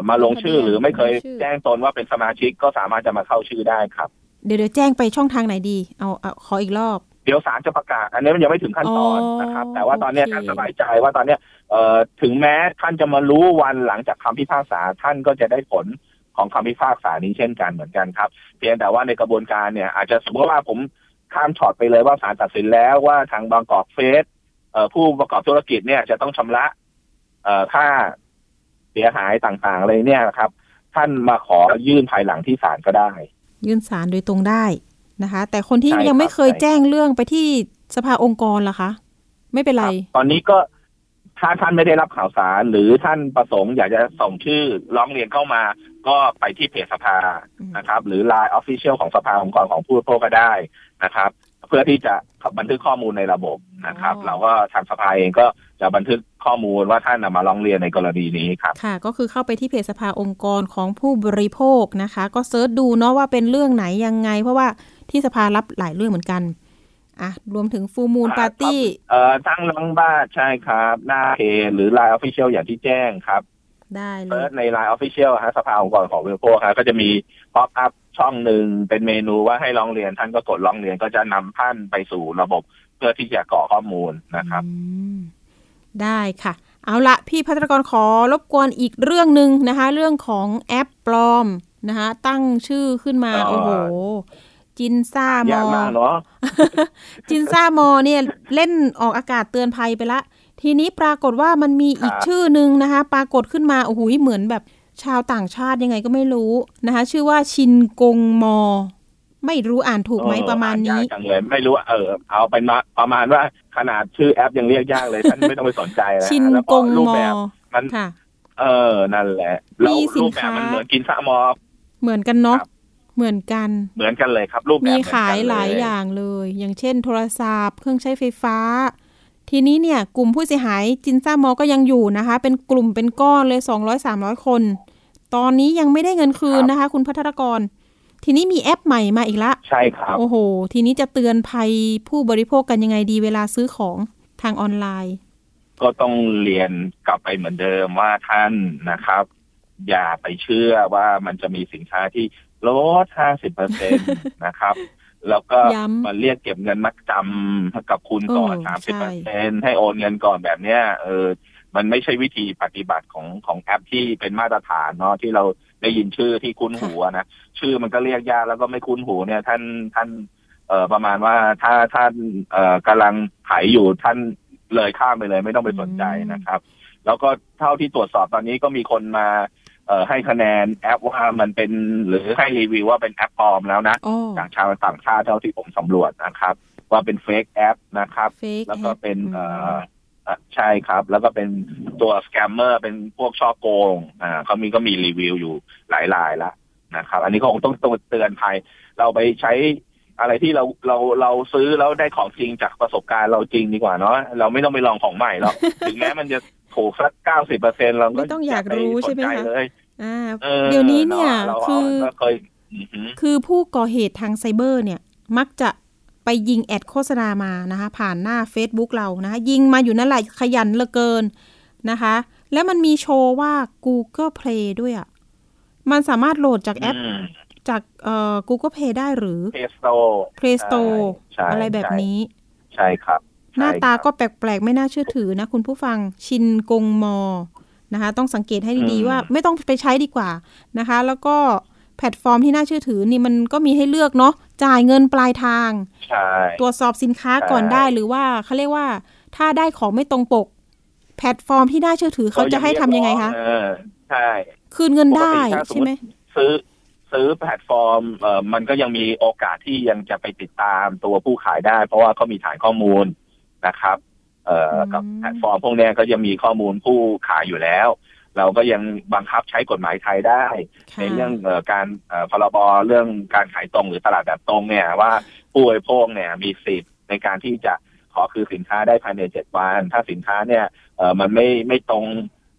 มาลงชื่อลงทะเบียนหรือไม่เคยลงชื่อแจ้งตนว่าเป็นสมาชิกก็สามารถจะมาเข้าชื่อได้ครับ เดี๋ยวเดี๋ยวแจ้งไปช่องทางไหนดีเอาเอาขออีกรอบเดี๋ยวศาลจะประกาศ อันนี้มันยังไม่ถึงขั้นตอนอ๋อนะครับ แต่ว่าตอนเนี้ยโอเคท่านสบายใจว่าตอนเนี้ยเอ่อถึงแม้ท่านจะมารู้วันหลังจากคำพิพากษาท่านก็จะได้ผลของคำพิพากษานี้เช่นกันเหมือนกันครับ เพียงแต่ว่าในกระบวนการเนี่ย อาจจะสมมติว่าผมข้ามช็อตไปเลยว่าศาลตัดสินแล้วว่าทางบางกอกเฟสเอ่อผู้ประกอบธุรกิจเนี่ยจะต้องชำระเอ่อค่า เสียหายต่างๆเลยเนี่ยนะครับ ท่านมาขอยื่นภายหลังที่ศาลก็ได้ ยื่นสารโดยตรงได้นะคะ แต่คนที่ใช่ครับยังไม่เคยใช่แจ้งเรื่องไปที่สภาองค์กรล่ะคะ ไม่เป็นไรครับตอนนี้ก็ถ้าท่านไม่ได้รับข่าวสาร หรือท่านประสงค์อยากจะส่งชื่อร้องเรียนเข้ามา ก็ไปที่เพจสภาอืมนะครับ หรือ Line Official ของสภาองค์กรของผู้บริโภคก็ได้นะครับ เพื่อที่จะบันทึกข้อมูลในระบบนะครับอ๋อเราก็ทางสภาเองก็จะบันทึกข้อมูลว่าท่านนำมาร้องเรียนในกรณีนี้ครับค่ะ ก็คือเข้าไปที่เพจสภาองค์กรของผู้บริโภคนะคะ ก็ search ดูเนาะว่าเป็นเรื่องไหนยังไง เพราะว่าที่สภารับหลายเรื่องเหมือนกันอะรวมถึง Full Moon ครับปาร์ตี้เอ่อทั้งน้องบ้านใช่ครับ หน้าเพจหรือ Line Official อย่างที่แจ้งครับได้เลเซิร์ยชใน Line Official ฮะสภาองค์กรของบริโภคฮะก็จะมีป๊อปอัพ ช่องหนึ่งเป็นเมนูว่าให้ร้องเรียนท่านก็กดร้องเรียนก็จะนำท่านไปสู่ระบบเพื่อที่จะกรอกข้อมูลนะครับอืมได้ค่ะ เอาละพี่พัฒนกรขอรบกวนอีกเรื่องหนึ่งนะคะ เรื่องของแอปปลอมนะคะตั้งชื่อขึ้นมาอ๋อโอ้โหจินซ่ามยากอมากเนาะจินซ่ามอเนี่ยเล่นออกอากาศเตือนภัยไปละ ทีนี้ปรากฏว่ามันมีอีกครับชื่อหนึ่งนะคะ ปรากฏขึ้นมาโอ้โหเหมือนแบบ ชาวต่างชาติยังไงก็ไม่รู้นะคะ ชื่อว่าชินกงมอ ไม่รู้อ่านถูกไหมเออประมาณนี้อ่ยกจังเลยไม่รู้ว่าเออเอาเป็นมาประมาณว่าขนาดชื่อแอปยังเรียกยากเลยท่านไม่ต้องไปสนใจนะชินแล้วกก็งรูปมอแบบมันค่ะเออนั่นแหละแล้วมีสินรูปแบบค้ามัมันเหมือนกินซะมอ เหมือนกันเนาะครับเหมือนกัน เหมือนกันเลยครับ รูปแบบมีเหอนกันขายหลายเอย่างเลย อย่างเช่น โทรศัพท์ เครื่องใช้ไฟฟ้า ทีนี้เนี่ยกลุ่มผู้เสียหายจินซ่ามอก็ยังอยู่นะคะ เป็นกลุ่มเป็นก้อนเลย 200 300 คน ตอนนี้ยังไม่ได้เงินคืนนะคะ คุณพัฒนกร ทีนี้มีแอปใหม่มาอีกละ ใช่ครับ โอ้โห ทีนี้จะเตือนภัยผู้บริโภคกันยังไงดีเวลาซื้อของทางออนไลน์ ก็ต้องเรียนกลับไปเหมือนเดิมว่าท่านนะครับ อย่าไปเชื่อว่ามันจะมีสินค้าที่ลดห้าสิบเปอร์เซ็นตนะครับ แล้วก็ย้ำมาเรียกเก็บเงินมัดจำกับคุณก่อนเออสามสิบใช่เปอร์เซ็นให้โอนเงินก่อนแบบเนี้ยเออมันไม่ใช่วิธีปฏิบัติของของแอปที่เป็นมาตรฐานเนาะที่เราได้ยินชื่อที่คุ้นหูอะนะชื่อมันก็เรียกยากแล้วก็ไม่คุ้นหูเนี่ย ท่านท่านเอ่อประมาณว่าถ้าท่านเอ่อกำลังขายอยู่ท่านเลยข้ามไปเลย ไม่ต้องไปสนใจนะครับ แล้วก็เท่าที่ตรวจสอบตอนนี้ก็มีคนมาเอ่อ ให้คะแนนแอปว่ามันเป็นหรือให้รีวิวว่าเป็นแอปปลอมแล้วนะอ๋อจากชาวต่างชาติเท่าที่ผมสำรวจนะครับ ว่าเป็น fake app นะครับ fake แล้วก็เป็นเอ่ออะใช่ครับ แล้วก็เป็นตัว scammer เป็นพวกฉ้อโกงอ่าเขามีก็มีรีวิวอยู่หลายรายแล้วนะครับ อันนี้ก็คงต้องเตือนภัย เราไปใช้อะไรที่เราเราเราซื้อแล้วได้ของจริงจากประสบการณ์เราจริงดีกว่าเนาะเราไม่ต้องไปลองของใหม่หรอกถึงแม้มันจะ ถูกสักเก้าสิบเปอร์เซ็นต์เราก็ไม่ต้องอยากรู้ใช่ไหมอย่าปคะสนใจเลยอ่าออเดี๋ยวนี้เนี่ยราคือเราเคยอือหือคือผู้ก่อเหตุทางไซเบอร์เนี่ย มักจะไปยิงแอดโฆษณามานะคะ ผ่านหน้า Facebook เรานะคะยิงมาอยู่นั่นแหละขยันเหลือเกินนะคะ แล้วมันมีโชว์ว่า Google Play ด้วยอะ่ะ มันสามารถโหลดจากแอปอืมจากเอ่อ Google Play ได้หรือ Play Store Play Store ใช่อะไรแบบนี้ ใช่ครับ หน้าตาใช่ครับก็แปลกๆ ไม่น่าเชื่อถือนะ คุณผู้ฟังชินกงมอนะคะ ต้องสังเกตให้ดีอืมๆว่าไม่ต้องไปใช้ดีกว่านะคะ แล้วก็แพลตฟอร์มที่น่าเชื่อถือนี่มันก็มีให้เลือกเนาะจ่ายเงินปลายทางใช่ตรวจสอบสินค้าใช่ก่อนได้หรือว่าเขาเรียกว่า ถ้าได้ของไม่ตรงปก แพลตฟอร์มที่น่าเชื่อถือเขาจะให้ทำยังไงคะเออใช่คืนเงินได้ปกติถ้าสมมุติใช่ไหมซื้อซื้อแพลตฟอร์มเอ่อมันก็ยังมีโอกาสที่ยังจะไปติดตามตัวผู้ขายได้ เพราะว่าเขามีฐานข้อมูล นะครับ เอ่อกับแพลตฟอร์มพวกเนี้ยก็จะมีข้อมูลผู้ขายอยู่แล้ว เราก็ยังบังคับใช้กฎหมายไทยได้ค่ะในเรื่องเอ่อการเอ่อพรบเรื่องการขายตรงหรือตลาดแบบตรงเนี่ยว่าผู้บริโภคเนี่ยมีสิทธิ์ในการที่จะขอคือสินค้าได้ภายในเจ็ดวัน ถ้าสินค้าเนี่ยเอ่อมันไม่ไม่ตรง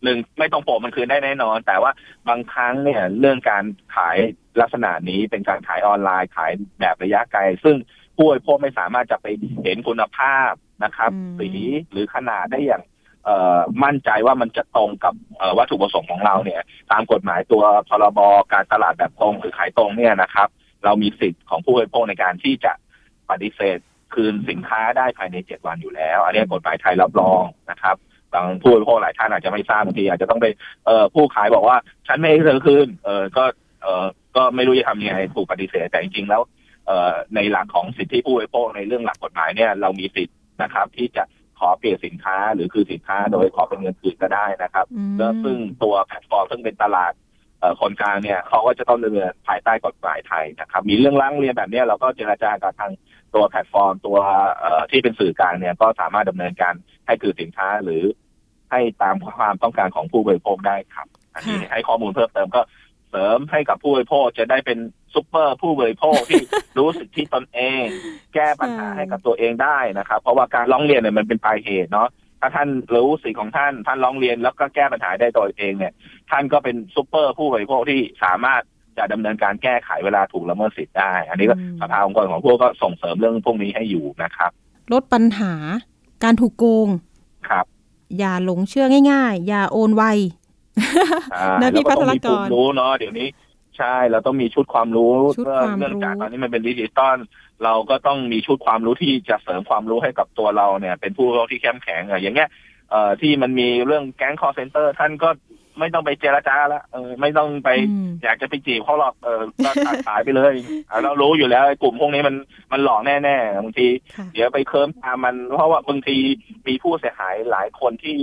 หนึ่งไม่ตรงปกมันคืนได้แน่นอน แต่ว่าบางครั้งเนี่ยเรื่องการขายลักษณะนี้เป็นการขายออนไลน์ขายแบบระยะไกล ซึ่งผู้บริโภคไม่สามารถจะไปเห็นคุณภาพ นะครับอืมสีหรือขนาดได้อย่างเอ่อมั่นใจว่ามันจะตรงกับเอ่อวัตถุประสงค์ของเราเนี่ย ตามกฎหมายตัวพรบการตลาดแบบตรงหรือขายตรงเนี่ยนะครับ เรามีสิทธิ์ของผู้บริโภคในการที่จะปฏิเสธคืนสินค้าได้ภายในเจ็ดวันอยู่แล้ว อันนี้กฎหมายไทยรับรองนะครับบางผู้บริโภคหลายท่านอาจจะไม่ทราบบางทีอาจจะต้องไปเอ่อผู้ขายบอกว่า ฉันไม่ให้เธอคืนเออก็เออก็ไม่รู้จะทำยังไงถูกปฏิเสธแต่จริงๆแล้วเอ่อในหลักของสิทธิผู้บริโภคในเรื่องหลักกฎหมายเนี่ยเรามีสิทธิ์ นะครับ ที่จะขอเปลี่ยนสินค้าหรือคืนสินค้าโดยขอเป็นเงินคืนก็ได้นะครับอืมแล้วซึ่งตัวแพลตฟอร์มซึ่งเป็นตลาดเอ่อคนกลางเนี่ยเขาก็จะต้องดำเนินภายใต้กฎหมายไทยนะครับ มีเรื่องร้องเรียนแบบเนี้ยเราก็เจรจากับทางตัวแพลตฟอร์มตัวเอ่อที่เป็นสื่อกลางเนี่ยก็สามารถดำเนินการให้คืนสินค้าหรือให้ตามความต้องการของผู้บริโภคได้ครับอันนี้ค่ะให้ข้อมูลเพิ่มเติมก็เสริมให้กับผู้บริโภคจะได้เป็น ซุปเปอร์ผู้บริโภคที่รู้สึกที่ตนเอง แก้ปัญหาให้กับตัวเองได้นะครับ เพราะว่าการร้องเรียนเนี่ยมันเป็นปลายเหตุเนาะถ้าท่านรู้สิทธิของท่านท่านร้องเรียนแล้วก็แก้ปัญหาได้ตัวเองเนี่ย ท่านก็เป็นซุปเปอร์ผู้บริโภคที่สามารถจะดำเนินการแก้ไขเวลาถูกละเมิดสิทธิ์ได้ อันนี้ก็สภาองค์กรของผู้บริโภคก็ส่งเสริมเรื่องพวกนี้ให้อยู่นะครับ ลดปัญหาการถูกโกงครับ อย่าหลงเชื่อง่าย ๆ อย่าโอนไวนะพี่ภัทรกรเาต้องมีผู้รู้เนาะเดี๋ยวนี้ ใช่เราต้องมีชุดความรู้ชุดเนื่องความรู้เนื่องจากตอนนี้มันเป็นดิจิตอลเราก็ต้องมีชุดความรู้ที่จะเสริมความรู้ให้กับตัวเราเนี่ย เป็นผู้รู้ที่เข้มแข็งอะอย่างเงี้ยเอ่อที่มันมีเรื่องแก๊งคอลเซ็นเตอร์ท่านก็ไม่ต้องไปเจรจาละเออไม่ต้องไปอืมอยากจะไปจีบเขาหรอกเออก็ตัดสายไปเลยอะเรารู้อยู่แล้วไอ้กลุ่มพวกนี้มันมันหลอกแน่ๆบางทีค่ะเดี๋ยวไปเคิร์มตามมันเพราะว่าบางทีมีผู้เสียหายหลายคนที่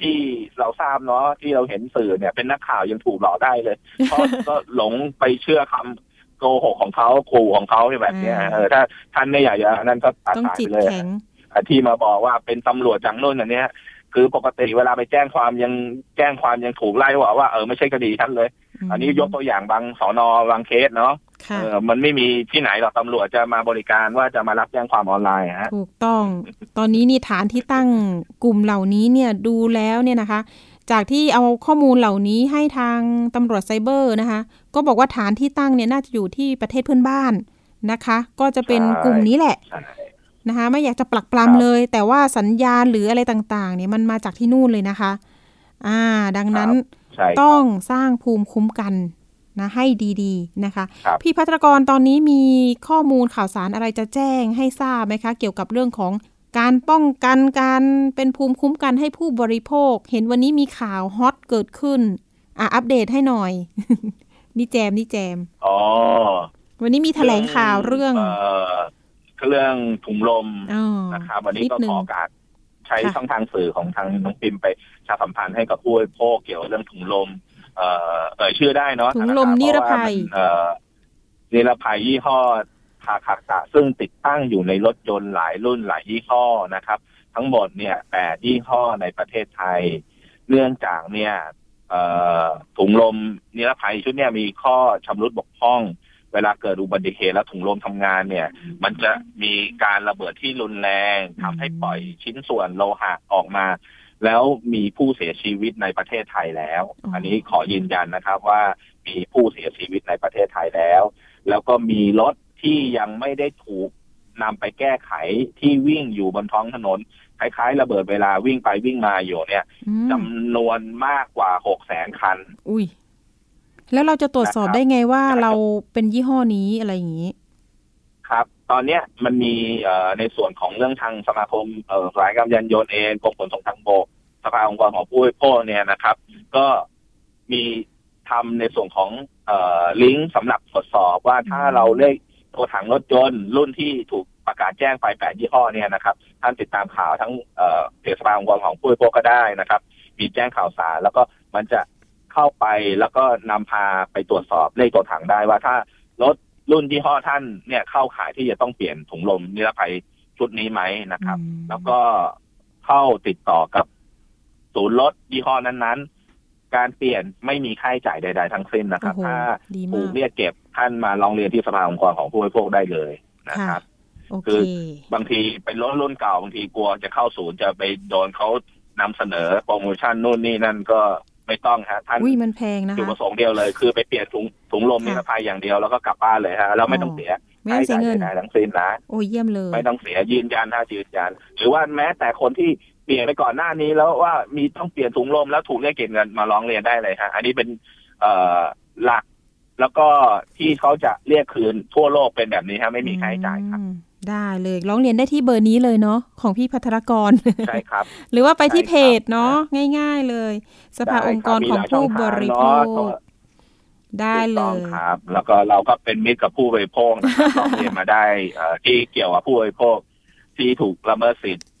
ที่เราทราบเนาะที่เราเห็นสื่อเนี่ย เป็นนักข่าวยังถูกหลอกได้เลยเพราะก็หลงไปเชื่อคำโกหกของเขาขู่ของเขาแบบเนี้ยอ่าเออถ้าท่านไม่อยากจะนั่นก็ตัดต้องสายจิไปตเลยแข็งอะที่มาบอกว่าเป็นตำรวจจังนู่นอันเนี้ยคือปกติเวลาไปแจ้งความยังแจ้งความยังถูกไล่ว่าว่าเออไม่ใช่คดีท่านเลย อันนี้ยกตัวอย่างบางสอนอบางเคสเนาะค่ะเออ มันไม่มีที่ไหนหรอกตำรวจจะมาบริการว่าจะมารับแจ้งความออนไลน์ฮะถูกต้อง ตอนนี้นี่ฐานที่ตั้งกลุ่มเหล่านี้เนี่ยดูแล้วเนี่ยนะคะ จากที่เอาข้อมูลเหล่านี้ให้ทางตำรวจไซเบอร์นะคะ ก็บอกว่าฐานที่ตั้งเนี่ยน่าจะอยู่ที่ประเทศเพื่อนบ้านนะคะ ก็จะเป็นใช่กลุ่มนี้แหละใช่นะคะไม่อยากจะปลักปครับลำเลย แต่ว่าสัญญาณหรืออะไรต่างๆ เนี่ยมันมาจากที่นู่นเลยนะคะ อ่า ดังนั้นใช่ครับต้องสร้างภูมิคุ้มกัน นะให้ดีๆนะคะครับพี่พัทรกรตอนนี้มีข้อมูลข่าวสารอะไรจะแจ้งให้ทราบไหมคะ เกี่ยวกับเรื่องของการป้องกันการเป็นภูมิคุ้มกันให้ผู้บริโภค เห็นวันนี้มีข่าวฮอตเกิดขึ้น อะอัปเดตให้หน่อย นี่แจมนี่แจมอ๋อวันนี้มีแถลงข่าวเรื่องเอ่อเรื่องถุงลมอ๋อนะครับวันนี้นิดก็นึของโอกาสใช้ค่ะช่องทางสื่อของทางน้องปิมไปประชาสัมพันธ์ให้กับผู้บริโภคเกี่ยวกับเรื่องถุงลม เอ่อเอ่ยชื่อได้เนาะถุงลมะคบนิรภัยเพาะว่ามันเอ่อนิรภัยยี่ห้อทาคาตะซึ่งติดตั้งอยู่ในรถยนต์หลายรุ่นหลายยี่ห้อนะครับ ทั้งหมดเนี่ยแปดยี่ห้อในประเทศไทย เนื่องจากเนี่ยเอ่อถุงลมนิรภัยชุดเนี่ยมีข้อชำรุดบกพร่อง เวลาเกิดอุบัติเหตุแล้วถุงลมทำงานเนี่ย มันจะมีการระเบิดที่รุนแรงทำให้ปล่อยชิ้นส่วนโลหะออกมา แล้วมีผู้เสียชีวิตในประเทศไทยแล้วอ๋ออัอันนี้ขอยืนยันนะครับว่ามีผู้เสียชีวิตในประเทศไทยแล้ว แล้วก็มีรถที่ยังไม่ได้ถูกนำไปแก้ไขที่วิ่งอยู่บนท้องถนน คล้ายๆ ระเบิดเวลาวิ่งไปวิ่งมาอยู่เนี่ยอืมจำนวนมากกว่าหกแสนคัน อุ้ยแล้วเราจะตรวจสอบนะครับได้ไงว่านะครับเราเป็นยี่ห้อนี้อะไรอย่างนี้ ครับ ตอนเนี้ยมันมีเอ่อในส่วนของเรื่องทางสมาคมเอ่อสายการยานยนต์เองกรมขนส่งทางบก สภาองค์กรของผู้บริโภคเนี่ยนะครับ ก็มีทำในส่วนของเอ่อลิงก์สำหรับตรวจสอบว่าถ้าอืมเราเลขตัวถังรถยนต์รุ่นที่ถูกประกาศแจ้งไปแปดยี่ห้อเนี่ยนะครับท่านติดตามข่าวทั้งเอ่อเพจสภาองค์กรของผู้บริโภคก็ได้นะครับ มีแจ้งข่าวสาร แล้วก็มันจะเข้าไปแล้วก็นำพาไปตรวจสอบเลขตัวถังได้ว่าถ้ารถรุ่นยี่ห้อท่านเนี่ยเข้าขายที่จะต้องเปลี่ยนถุงลมนิรภัยชุดนี้ไหมนะครับอืมแล้วก็เข้าติดต่อกับ ศูนย์รถยี่ห้อนั้นๆ การเปลี่ยนไม่มีค่าใช้จ่ายใด ๆ ทั้งสิ้นนะครับโอ้โหถ้าดีถูมากกเรียกเก็บท่านมาร้องเรียนที่สภาองค์กรของผู้บริโภคได้เลยนะครับโอคืเคอบางทีเป็นรถรุ่นเก่าบางทีกลัวจะเข้าศูนย์จะไปโดนเขานำเสนอโปรโมชั่นนู่นนี่นั่นก็ไม่ต้องฮะท่านอุ้ยมันแพงนะจุดคะประสงค์เดียวเลย คือไปเปลี่ยนถุงถุงลมค่ะนิรภัยอย่างเดียวแล้วก็กลับบ้านเลยฮะแล้วไม่ต้องเสียไม่ต้องเสียเงินใดๆทั้งสิ้นนะโอ้ยเยี่ยมเลย ไม่ต้องเสียยืนยันถ้ายืนยัน หรือว่าแม้แต่คนที่ เปลี่ยนไปก่อนหน้านี้แล้วว่ามีต้องเปลี่ยนถุงลมแล้วถูกเรียกเก็บเงินมาร้องเรียนได้เลยฮะอันนี้เป็นเอ่อหลักแล้วก็ที่เขาจะเรียกคืนทั่วโลกเป็นแบบนี้ฮะไม่มีค่าใช้จ่ายครับอืมได้เลยร้องเรียนได้ที่เบอร์นี้เลยเนาะของพี่พัทรกรใช่ครับ หรือว่าไปที่ใช่ครับเพจเนาะง่าย ๆเลย สภาองค์กรของผู้บริโภคได้เลถูกต้องยครับ แล้วก็เราก็เป็นมิตรกับผู้บริโภคนะครับร้องเรียนมาได้เอ่อที่เกี่ยวกับผู้บริโภคที่ถูกละเมิดสิทธิ์ค่ะ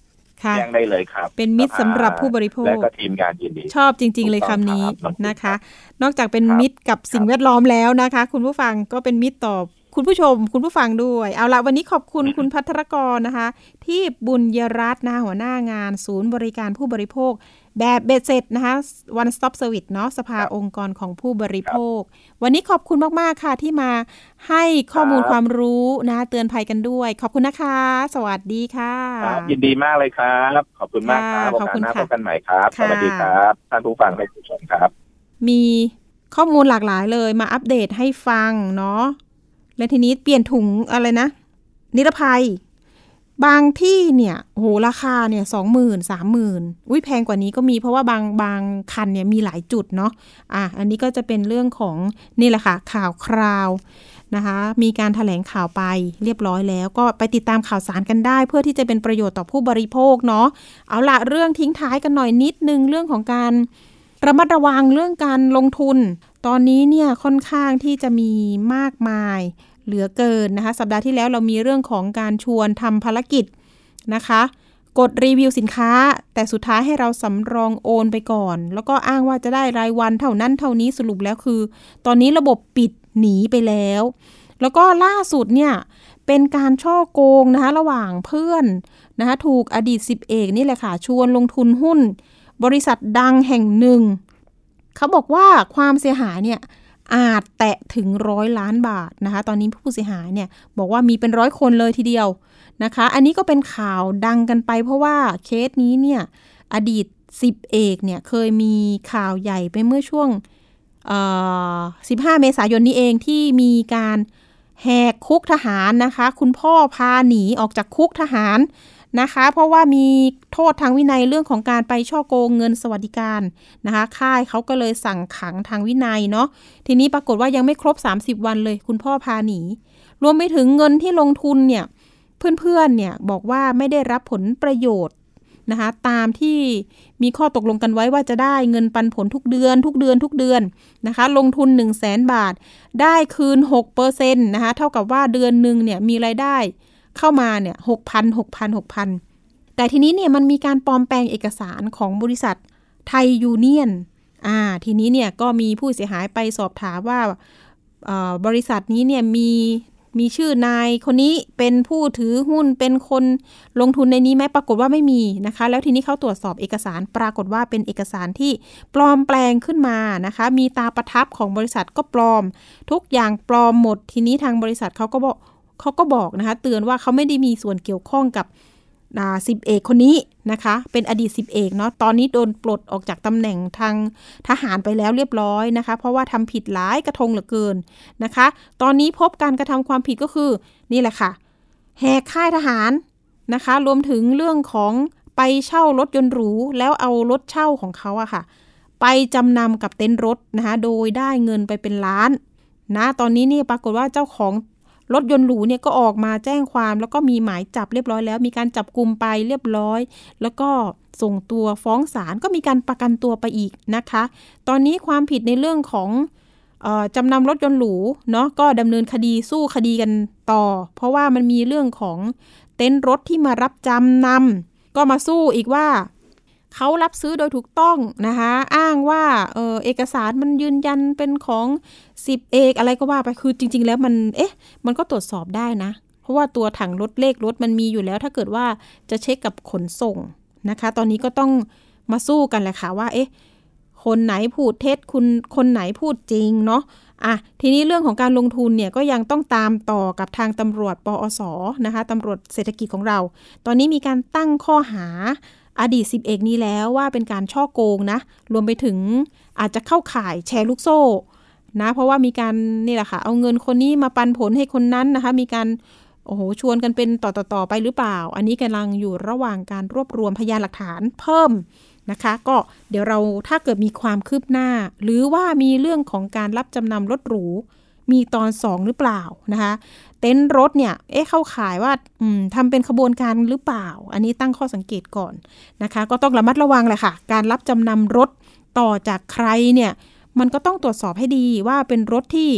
แจ้งได้เลยครับ เป็นมิตรสำหรับผู้บริโภและคก็ทีมงานยินดี ชอบจริง ๆ เลยถูกต้องคำนี้ครับนะคะ นอกจากเป็นครับมิตรกับสิ่งแวดล้อมแล้วนะคะ คุณผู้ฟังก็เป็นมิตรต่อ คุณผู้ชมคุณผู้ฟังด้วย เอาละวันนี้ขอบคุณคุณพัทรกรนะคะ ที่บุญยรัตน์นะหัวหน้างาน ศูนย์บริการผู้บริโภค แบบเบ็ดเสร็จนะคะ one stop service เนาะสภาองค์กรของผู้บริโภค วันนี้ขอบคุณมาก ๆ ค่ะที่มาให้ข้อมูลความรู้นะเตือนภัยกันด้วย ขอบคุณนะคะ สวัสดีค่ะครับยินดีมากเลยครับ ขอบคุณมากครับค่ะขอบคุณโอกาสหน้าค่ะพบกันใหม่ครับสค่ะวัสดีครับท่านผู้ฟังและผู้ชมครับ มีข้อมูลหลากหลายเลยมาอัปเดตให้ฟังเนาะ และทีนี้เปลี่ยนถุงอะไรนะ นิรภัย บางที่เนี่ยโหราคาเนี่ยสองหมื่นสามหมื่นอุ้ยแพงกว่านี้ก็มีเพราะว่าบางบางคันเนี่ยมีหลายจุดเนาะอะอันนี้ก็จะเป็นเรื่องของนี่แหละค่ะข่าวคราวนะคะมีการถแถลงข่าวไปเรียบร้อยแล้ว ก็ไปติดตามข่าวสารกันได้ เพื่อที่จะเป็นประโยชน์ต่อผู้บริโภคเนาะเอาละเรื่องทิ้งท้ายกันหน่อยนิดนึงเรื่องของการระมัดระวังเรื่องการลงทุน ตอนนี้เนี่ยค่อนข้างที่จะมีมากมายเหลือเกินนะคะ สัปดาห์ที่แล้วเรามีเรื่องของการชวนทำภารกิจนะคะ กดรีวิวสินค้า แต่สุดท้ายให้เราสำรองโอนไปก่อน แล้วก็อ้างว่าจะได้รายวันเท่านั้นเท่านี้สรุปแล้วคือ ตอนนี้ระบบปิดหนีไปแล้ว แล้วก็ล่าสุดเนี่ยเป็นการช่อโกงนะคะระหว่างเพื่อนนะคะถูกอดีตสิบเอกนี่แหละค่ะชวนลงทุนหุ้น บริษัทดังแห่งหนึ่ง เขาบอกว่าความเสียหายเนี่ยอาจแตะถึงร้อยล้านบาทนะคะ ตอนนี้ผู้เสียหายเนี่ยบอกว่ามีเป็นร้อยคนเลยทีเดียวนะคะ อันนี้ก็เป็นข่าวดังกันไป เพราะว่าเคสนี้เนี่ยอดีตสิบเอกเนี่ยเคยมีข่าวใหญ่ไปเมื่อช่วง 15 เมษายนนี้เองที่มีการแหกคุกทหารนะคะ คุณพ่อพาหนีออกจากคุกทหาร นะคะ เพราะว่ามีโทษทางวินัยเรื่องของการไปช่อโกงเงินสวัสดิการนะคะ ค่ายเขาก็เลยสั่งขังทางวินัยเนาะทีนี้ปรากฏว่ายังไม่ครบ 30 วันเลย คุณพ่อพาหนี รวมไปถึงเงินที่ลงทุนเนี่ยเพื่อนๆเนี่ยบอกว่าไม่ได้รับผลประโยชน์นะคะตามที่มีข้อตกลงกันไว้ว่าจะได้เงินปันผลทุกเดือนทุกเดือนทุกเดือนนะคะ ลงทุน 1 0 0 0 0แสนบาท ได้คืน6%นะคะเท่ากับว่าเดือนหนึ่งเนี่ยมีรายได้ เข้ามาเนี่ยหกพันหกพันหกพันแต่ทีนี้เนี่ยมันมีการปลอมแปลงเอกสารของบริษัทไทยยูเนียนอ่าทีนี้เนี่ยก็มีผู้เสียหายไปสอบถามว่าบริษัทนี้เนี่ยมีมีชื่อนายคนนี้เป็นผู้ถือหุ้นเป็นคนลงทุนในนี้ไหมปรากฏว่าไม่มีนะคะ แล้วทีนี้เขาตรวจสอบเอกสารปรากฏว่าเป็นเอกสารที่ปลอมแปลงขึ้นมานะคะ มีตาประทับของบริษัทก็ปลอม ทุกอย่างปลอมหมด ทีนี้ทางบริษัทเขาก็บอก เขาก็บอกนะคะเตือนว่าเขาไม่ได้มีส่วนเกี่ยวข้องกับสิบเอกคนนี้นะคะ เป็นอดีตสิบเอกเนาะตอนนี้โดนปลดออกจากตำแหน่งทางทหารไปแล้วเรียบร้อยนะคะ เพราะว่าทำผิดหลายกระทงเหลือเกินนะคะ ตอนนี้พบการกระทำความผิดก็คือนี่แหละค่ะแหกค่ายทหารนะคะ รวมถึงเรื่องของไปเช่ารถยนต์หรูแล้วเอารถเช่าของเขาอะค่ะ ไปจำนำกับเต็นท์รถนะคะโดยได้เงินไปเป็นล้านนะตอนนี้นี่ปรากฏว่าเจ้าของ รถยนต์หรูเนี่ยก็ออกมาแจ้งความ แล้วก็มีหมายจับเรียบร้อยแล้ว มีการจับกลุ่มไปเรียบร้อย แล้วก็ส่งตัวฟ้องศาลก็มีการประกันตัวไปอีกนะคะ ตอนนี้ความผิดในเรื่องของออจำนำรถยนต์หรูเนาะก็ดำเนินคดีสู้คดีกันต่อ เพราะว่ามันมีเรื่องของเต็นท์รถที่มารับจำนำก็มาสู้อีกว่า เขารับซื้อโดยถูกต้องนะคะ อ้างว่าเออเอกสารมันยืนยันเป็นของสิบเอกอะไรก็ว่าไปคือจริง ๆ แล้วมันเอ๊ะมันก็ตรวจสอบได้นะ เพราะว่าตัวถังรถเลขรถมันมีอยู่แล้ว ถ้าเกิดว่าจะเช็คกับขนส่งนะคะ ตอนนี้ก็ต้องมาสู้กันแหละค่ะว่าเอ๊ะคนไหนพูดเท็จคุณคนไหนพูดจริงเนาะอะทีนี้เรื่องของการลงทุนเนี่ยก็ยังต้องตามต่อกับทางตำรวจปอสนะคะตำรวจเศรษฐกิจของเรา ตอนนี้มีการตั้งข้อหา อดีตสิบเอกนี้แล้วว่าเป็นการช่อโกงนะ รวมไปถึงอาจจะเข้าข่ายแชร์ลูกโซ่นะเพราะว่ามีการนี่แหละค่ะ เอาเงินคนนี้มาปันผลให้คนนั้นนะคะ มีการโอ้โหชวนกันเป็นต่อต่อไปหรือเปล่า อันนี้กำลังอยู่ระหว่างการรวบรวมพยานหลักฐานเพิ่มนะคะ ก็เดี๋ยวเราถ้าเกิดมีความคืบหน้า หรือว่ามีเรื่องของการรับจำนำรถหรู มีตอนสองหรือเปล่านะคะ เต็นท์รถเนี่ย เอ๊ะเข้าขายว่าทำเป็นขบวนการหรือเปล่า อันนี้ตั้งข้อสังเกตก่อนนะคะ ก็ต้องระมัดระวังแหละค่ะ การรับจำนำรถต่อจากใครเนี่ย มันก็ต้องตรวจสอบให้ดีว่าเป็นรถที่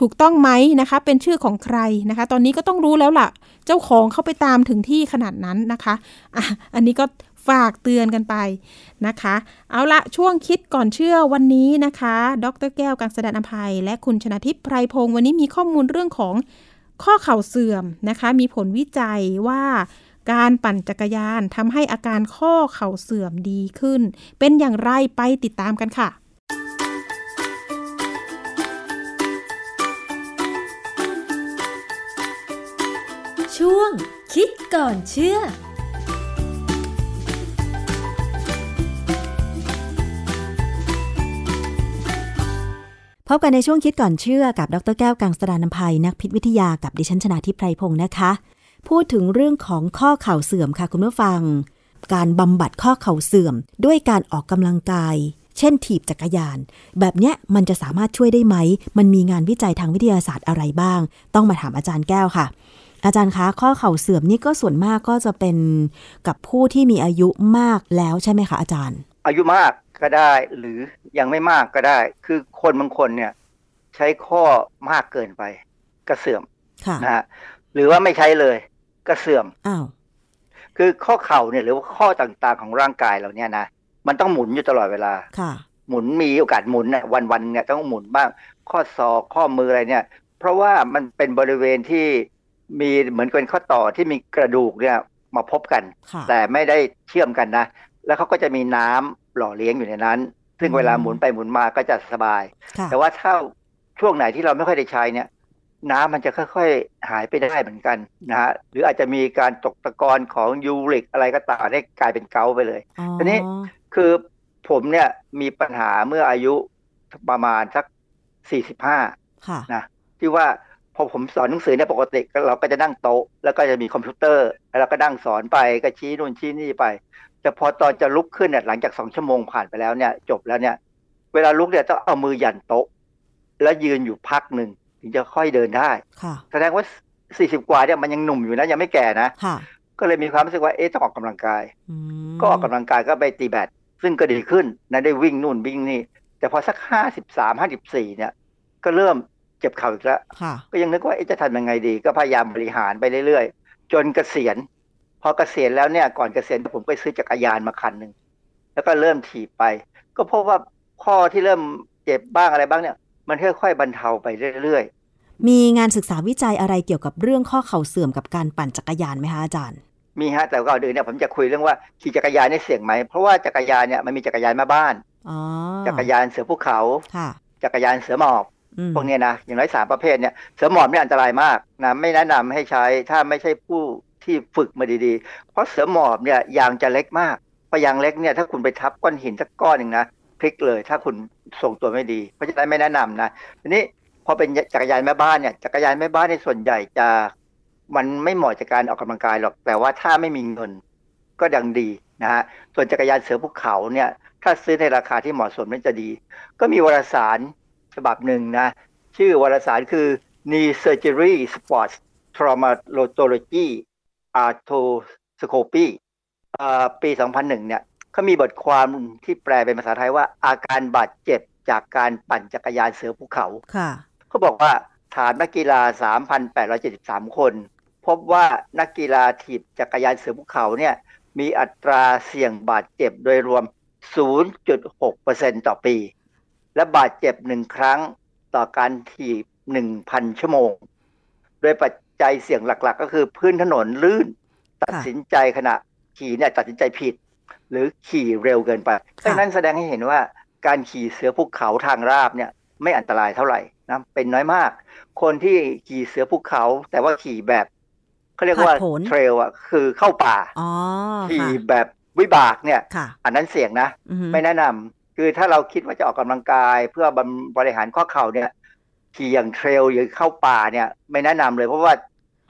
ถูกต้องไหมนะคะ เป็นชื่อของใครนะคะ ตอนนี้ก็ต้องรู้แล้วล่ะ เจ้าของเข้าไปตามถึงที่ขนาดนั้นนะคะอะอันนี้ก็ ฝากเตือนกันไปนะคะ เอาละช่วงคิดก่อนเชื่อวันนี้นะคะ ดรแก้วกังสดานอภัย และคุณชนะทิพย์ไพรพงศ์วันนี้มีข้อมูลเรื่องของข้อเข่าเสื่อมนะคะ มีผลวิจัยว่าการปั่นจักรยานทำให้อาการข้อเข่าเสื่อมดีขึ้น เป็นอย่างไรไปติดตามกันค่ะ ช่วงคิดก่อนเชื่อ พบกันในช่วงคิดก่อนเชื่อกับดรแก้วกังสดานนภัยนักพิษวิทยากับดิฉันชนาทิพไพรพงศ์นะคะ พูดถึงเรื่องของข้อเข่าเสื่อมค่ะคุณผู้ฟัง การบำบัดข้อเข่าเสื่อม ด้วยการออกกำลังกาย เช่นถีบจักรยาน แบบเนี้ยมันจะสามารถช่วยได้ไหม มันมีงานวิจัยทางวิทยาศาสตร์อะไรบ้าง ต้องมาถามอาจารย์แก้วค่ะอาจารย์คะข้อเข่าเสื่อมนี่ก็ส่วนมากก็จะเป็นกับผู้ที่มีอายุมากแล้วใช่ไหมคะอาจารย์ อายุมาก ก็ได้หรือยังไม่มากก็ได้ คือคนบางคนเนี่ย ใช้ข้อมากเกินไปก็เสื่อมค่ะนะฮะหรือว่าไม่ใช้เลยก็เสื่อมอ้าวคือข้อเข่าเนี่ยหรือว่าข้อต่างๆของร่างกายเราเนี่ยนะมันต้องหมุนอยู่ตลอดเวลาค่ะ หมุนมีโอกาสหมุนเนี่ยวันๆเนี่ยต้องหมุนบ้าง ข้อศอกข้อมืออะไรเนี่ย เพราะว่ามันเป็นบริเวณที่มีเหมือนเป็นข้อต่อที่มีกระดูกเนี่ยมาพบกันค่ะแต่ไม่ได้เชื่อมกันนะ แล้วเขาก็จะมีน้ำ หล่อเลี้ยงอยู่ในนั้น ซึ่งอืมเวลาหมุนไปหมุนมาก็จะสบายค่ะแต่ว่าถ้าช่วงไหนที่เราไม่ค่อยได้ใช้เนี่ย น้ำมันจะค่อยๆหายไปได้เหมือนกันนะฮะหรืออาจจะมีการตกตะกอนของยูริกอะไรก็ตามได้กลายเป็นเกาต์ไปเลยอ๋อทีนี้คือผมเนี่ยมีปัญหาเมื่ออายุประมาณสักสี่สิบห้าค่ะนะที่ว่า พอผมสอนหนังสือเนี่ยปกติเราก็จะนั่งโต๊ะแล้วก็จะมีคอมพิวเตอร์แล้วเราก็นั่งสอนไปก็ชี้นู่นชี้นี่ไป แต่พอตอนจะลุกขึ้นเนี่ยหลังจากสองชั่วโมงผ่านไปแล้วเนี่ยจบแล้วเนี่ย เวลาลุกเนี่ยต้องเอามือหยันโต๊ะ แล้วยืนอยู่พักหนึ่งถึงจะค่อยเดินได้ค่ะแสดงว่าสี่สิบกว่าเนี่ยมันยังหนุ่มอยู่นะยังไม่แก่นะค่ะก็เลยมีความรู้สึกว่าเอ๊ะต้องออกกำลังกายอืมก็ออกกำลังกายก็ไปตีแบดซึ่งก็ดีขึ้นนะได้วิ่งนู่นวิ่งนี่ แต่พอสักห้าสิบสามห้าสิบสี่เนี่ย ก็เริ่ม เจ็บเข่าอีกแล้วค่ะก็ยังนึกว่าเอ๊ะจะทำยังไงดี ก็พยายามบริหารไปเรื่อยๆ จนเกษียณ พอเกษียณแล้วเนี่ย ก่อนเกษียณผมก็ซื้อจักรยานมาคันหนึ่งแล้วก็เริ่มถีบไป ก็พบว่าข้อที่เริ่มเจ็บบ้างอะไรบ้างเนี่ย มันค่อยๆบรรเทาไปเรื่อยมีงานศึกษาวิจัยอะไรเกี่ยวกับเรื่องข้อเข่าเสื่อมกับการปั่นจักรยานไหมคะอาจารย์ๆมีฮะแต่ก่อนอื่นเนี่ยผมจะคุยเรื่องว่าขี่จักรยานเนี่ยเสี่ยงไหมเพราะว่าจักรยานเนี่ยมันมีจักรยานแม่บ้านอ๋อจักรยานเสือภูเขาค่ะจักรยานเสือหมอบอืม พวกนี้นะอย่างน้อยสามประเภทเนี่ยเสือหมอบเนี่ยอันตรายมากนะไม่แนะนำให้ใช้ถ้าไม่ใช่ผู้ที่ฝึกมาดีๆ เพราะเสือหมอบเนี่ยยางจะเล็กมากพอยางเล็กเนี่ยถ้าคุณไปทับก้อนหินสักก้อนหนึ่งนะพลิกเลย ถ้าคุณทรงตัวไม่ดี เพราะฉะนั้นไม่แนะนำนะทีนี้พอเป็นจักรยานแม่บ้านเนี่ยจักรยานแม่บ้านในส่วนใหญ่จะมันไม่เหมาะจากการออกกำลังกายหรอก แต่ว่าถ้าไม่มีเงินก็ดังดีนะฮะส่วนจักรยานเสือภูเขาเนี่ยถ้าซื้อในราคาที่เหมาะสมนั่นจะดี ก็มีวารสาร ฉบับหนึ่งนะ ชื่อวารสารคือ Knee Surgery Sports Traumatology Arthroscopy เอ่อปี 2001 เนี่ยเขามีบทความที่แปลเป็นภาษาไทยว่า อาการบาดเจ็บจากการปั่นจักรยานเสือภูเขาค่ะเขาบอกว่าถามนักกีฬา 3,873 คน พบว่านักกีฬาถีบจักรยานเสือภูเขาเนี่ยมีอัตราเสี่ยงบาดเจ็บโดยรวม 0.6%ต่อปี และบาดเจ็บหนึ่งครั้งต่อการถีบ1,000ชั่วโมง โดยปัจจัยเสี่ยงหลัก ๆ ก็คือพื้นถนนลื่น ตัดสินใจขณะขี่เนี่ยตัดสินใจผิด หรือขี่เร็วเกินไปดังนั้นแสดงให้เห็นว่าการขี่เสือภูเขาทางราบเนี่ยไม่อันตรายเท่าไหร่นะเป็นน้อยมาก คนที่ขี่เสือภูเขา แต่ว่าขี่แบบเขาเรียกว่าผาดโผนเทรลอะคือเข้าป่าอ๋อขี่ค่ะแบบวิบากเนี่ยค่ะอันนั้นเสี่ยงนะอือฮึไม่แนะนำ คือถ้าเราคิดว่าจะออกกำลังกาย เพื่อบำบริหารข้อเข่าเนี่ยขี่อย่างเทรลหรือเข้าป่าเนี่ย ไม่แนะนำเลย เพราะว่า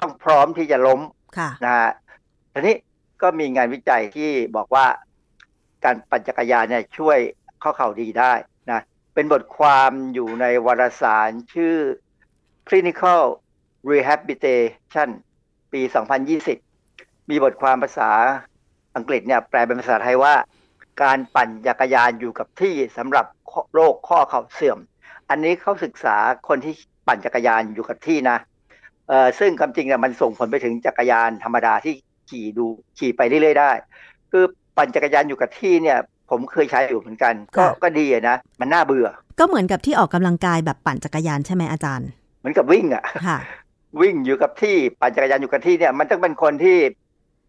ต้องพร้อมที่จะล้มค่ะนะฮะทีนี้ก็มีงานวิจัยที่บอกว่าการปั่นจักรยานเนี่ยช่วยข้อเข่าดีได้นะเป็นบทความอยู่ในวารสารชื่อ Clinical Rehabilitation ปี 2020 มีบทความภาษาอังกฤษเนี่ยแปลเป็นภาษาไทยว่า การปั่นจักรยานอยู่กับที่สำหรับโรคข้อเข่าเสื่อม อันนี้เขาศึกษาคนที่ปั่นจักรยานอยู่กับที่นะเอ่อซึ่งความจริงเนี่ยมันส่งผลไปถึงจักรยานธรรมดาที่ขี่ดูขี่ไปเรื่อยๆได้ คือปั่นจักรยานอยู่กับที่เนี่ย ผมเคยใช้อยู่เหมือนกัน ก็ค่ะก็ดีอะนะมันน่าเบื่อ ก็เหมือนกับที่ออกกำลังกายแบบปั่นจักรยานใช่ไหมอาจารย์ เหมือนกับวิ่งอะค่ะวิ่งอยู่กับที่ปั่นจักรยานอยู่กับที่เนี่ย มันต้องเป็นคนที่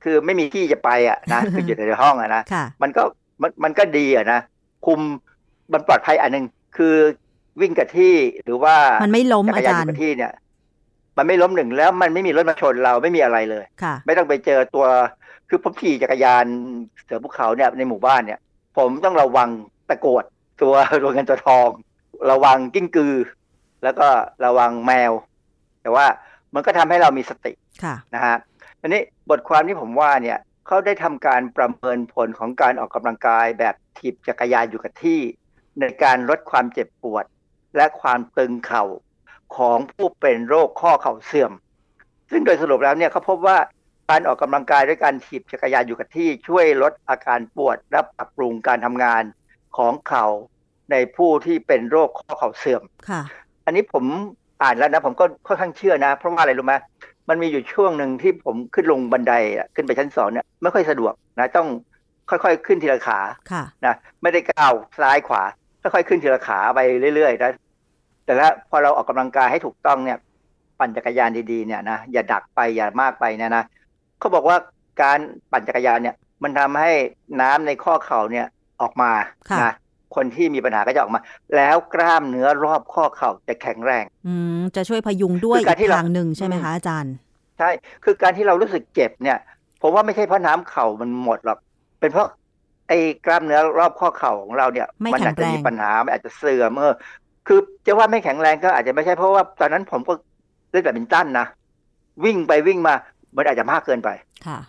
คือไม่มีที่จะไปอะนะคืออยู่ในห้องอะนะค่ะมันก็ มันมันก็ดีอะนะคุมมันปลอดภัยอันหนึ่งคือวิ่งกับที่หรือว่ามันไม่ล้มจักอารยานจาอรย์ยู่กับที่เนี่ย มันไม่ล้มหนึ่งแล้วมันไม่มีรถมาชนเราไม่มีอะไรเลยค่ะ ไม่ต้องไปเจอตัว คือผมขี่จักรยานเสือภูเขาเนี่ยในหมู่บ้านเนี่ย ผมต้องระวังตะกรวดตัวตัวเงินตัวทอง ระวังกิ้งกือ แล้วก็ระวังแมว แต่ว่ามันก็ทำให้เรามีสติค่ะนะฮะอันนี้บทความที่ผมว่าเนี่ย เขาได้ทำการประเมินผลของการออกกำลังกายแบบถีบจักรยานอยู่กับที่ ในการลดความเจ็บปวด และความตึงเข่าของผู้เป็นโรคข้อเข่าเสื่อม ซึ่งโดยสรุปแล้วเนี่ยเขาพบว่าการออกกำลังกายด้วยการถีบจักรยานอยู่กับที่ช่วยลดอาการปวดและปรับปรุงการทำงานของเข่าในผู้ที่เป็นโรคข้อเข่าเสื่อม ค่ะ อันนี้ผมอ่านแล้วนะ ผมก็ค่อนข้างเชื่อนะ เพราะว่าอะไรรู้ไหม มันมีอยู่ช่วงหนึ่งที่ผมขึ้นลงบันไดอะขึ้นไปชั้นสองเนี่ยไม่ค่อยสะดวกนะต้องค่อยๆขึ้นทีละขาค่ะนะไม่ได้ก้าวซ้ายขวาค่อยๆขึ้นทีละขาไปเรื่อยๆนะแต่ถ้าพอเราออกกำลังกายให้ถูกต้องเนี่ย ปั่นจักรยานดีๆเนี่ยนะอย่าดักไปอย่ามากไปเนะนะเขาบอกว่าการปั่นจักรยานเนี่ย มันทำให้น้ำในข้อเข่าเนี่ยออกมาค่ะนะ คนที่มีปัญหาก็จะออกมา แล้วกล้ามเนื้อรอบข้อเข่าจะแข็งแรง อืมจะช่วยพยุงด้วยคือการอีที่กเราทางหนึ่งใช่ไหมคะอาจารย์ ใช่ คือการที่เรารู้สึกเจ็บเนี่ย ผมว่าไม่ใช่เพราะน้ำเข่ามันหมดหรอก เป็นเพราะไอ้กล้ามเนื้อรอบข้อเข่าของเราเนี่ยไม่มัอาจจะแข็งแรงมีปัญหา มันอาจจะเสื่อมเออคือจะว่าไม่แข็งแรงก็อาจจะไม่ใช่เพราะว่าตอนนั้นผมก็เล่นแบดมินตันนะวิ่งไปวิ่งมา มันอาจจะมากเกินไป ค่ะ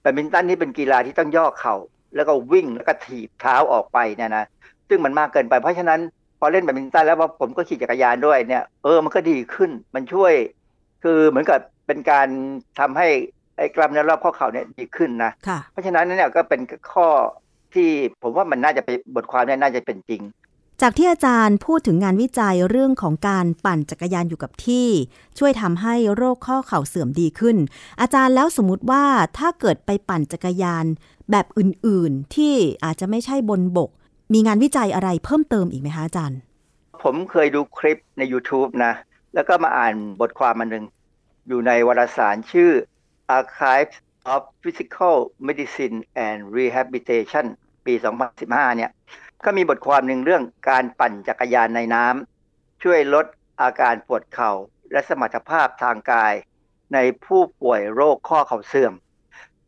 แบดมินตันนี่เป็นกีฬาที่ต้องย่อเข่าแล้วก็วิ่งแล้วก็ถีบเท้าออกไปเนี่ยนะ ซึ่งมันมากเกินไป เพราะฉะนั้นพอเล่นแบดมินตันแล้วว่าผมก็ขี่จักรยานด้วยเนี่ยเออมันก็ดีขึ้นมันช่วย คือเหมือนกับเป็นการทำให้ไอ้กล้ามเนื้อรอบข้อเข่าเนี่ยดีขึ้นนะค่ะเพราะฉะนั้นเนี่ยก็เป็นข้อที่ผมว่ามันน่าจะเป็นบทความเนี่ยน่าจะเป็นจริง จากที่อาจารย์พูดถึงงานวิจัยเรื่องของการปั่นจักรยานอยู่กับที่ ช่วยทำให้โรคข้อเข่าเสื่อมดีขึ้น อาจารย์แล้วสมมติว่าถ้าเกิดไปปั่นจักรยานแบบอื่นๆ ที่อาจจะไม่ใช่บนบก มีงานวิจัยอะไรเพิ่มเติมอีกไหมคะอาจารย์ ผมเคยดูคลิปใน YouTube นะ แล้วก็มาอ่านบทความมันหนึ่งอยู่ในวารสารชื่อ Archives of Physical Medicine and Rehabilitation ปี 2015 เนี่ย ก็มีบทความหนึ่งเรื่องการปั่นจักรยานในน้ำช่วยลดอาการปวดเข่าและสมรรถภาพทางกาย ในผู้ป่วยโรคข้อเข่าเสื่อม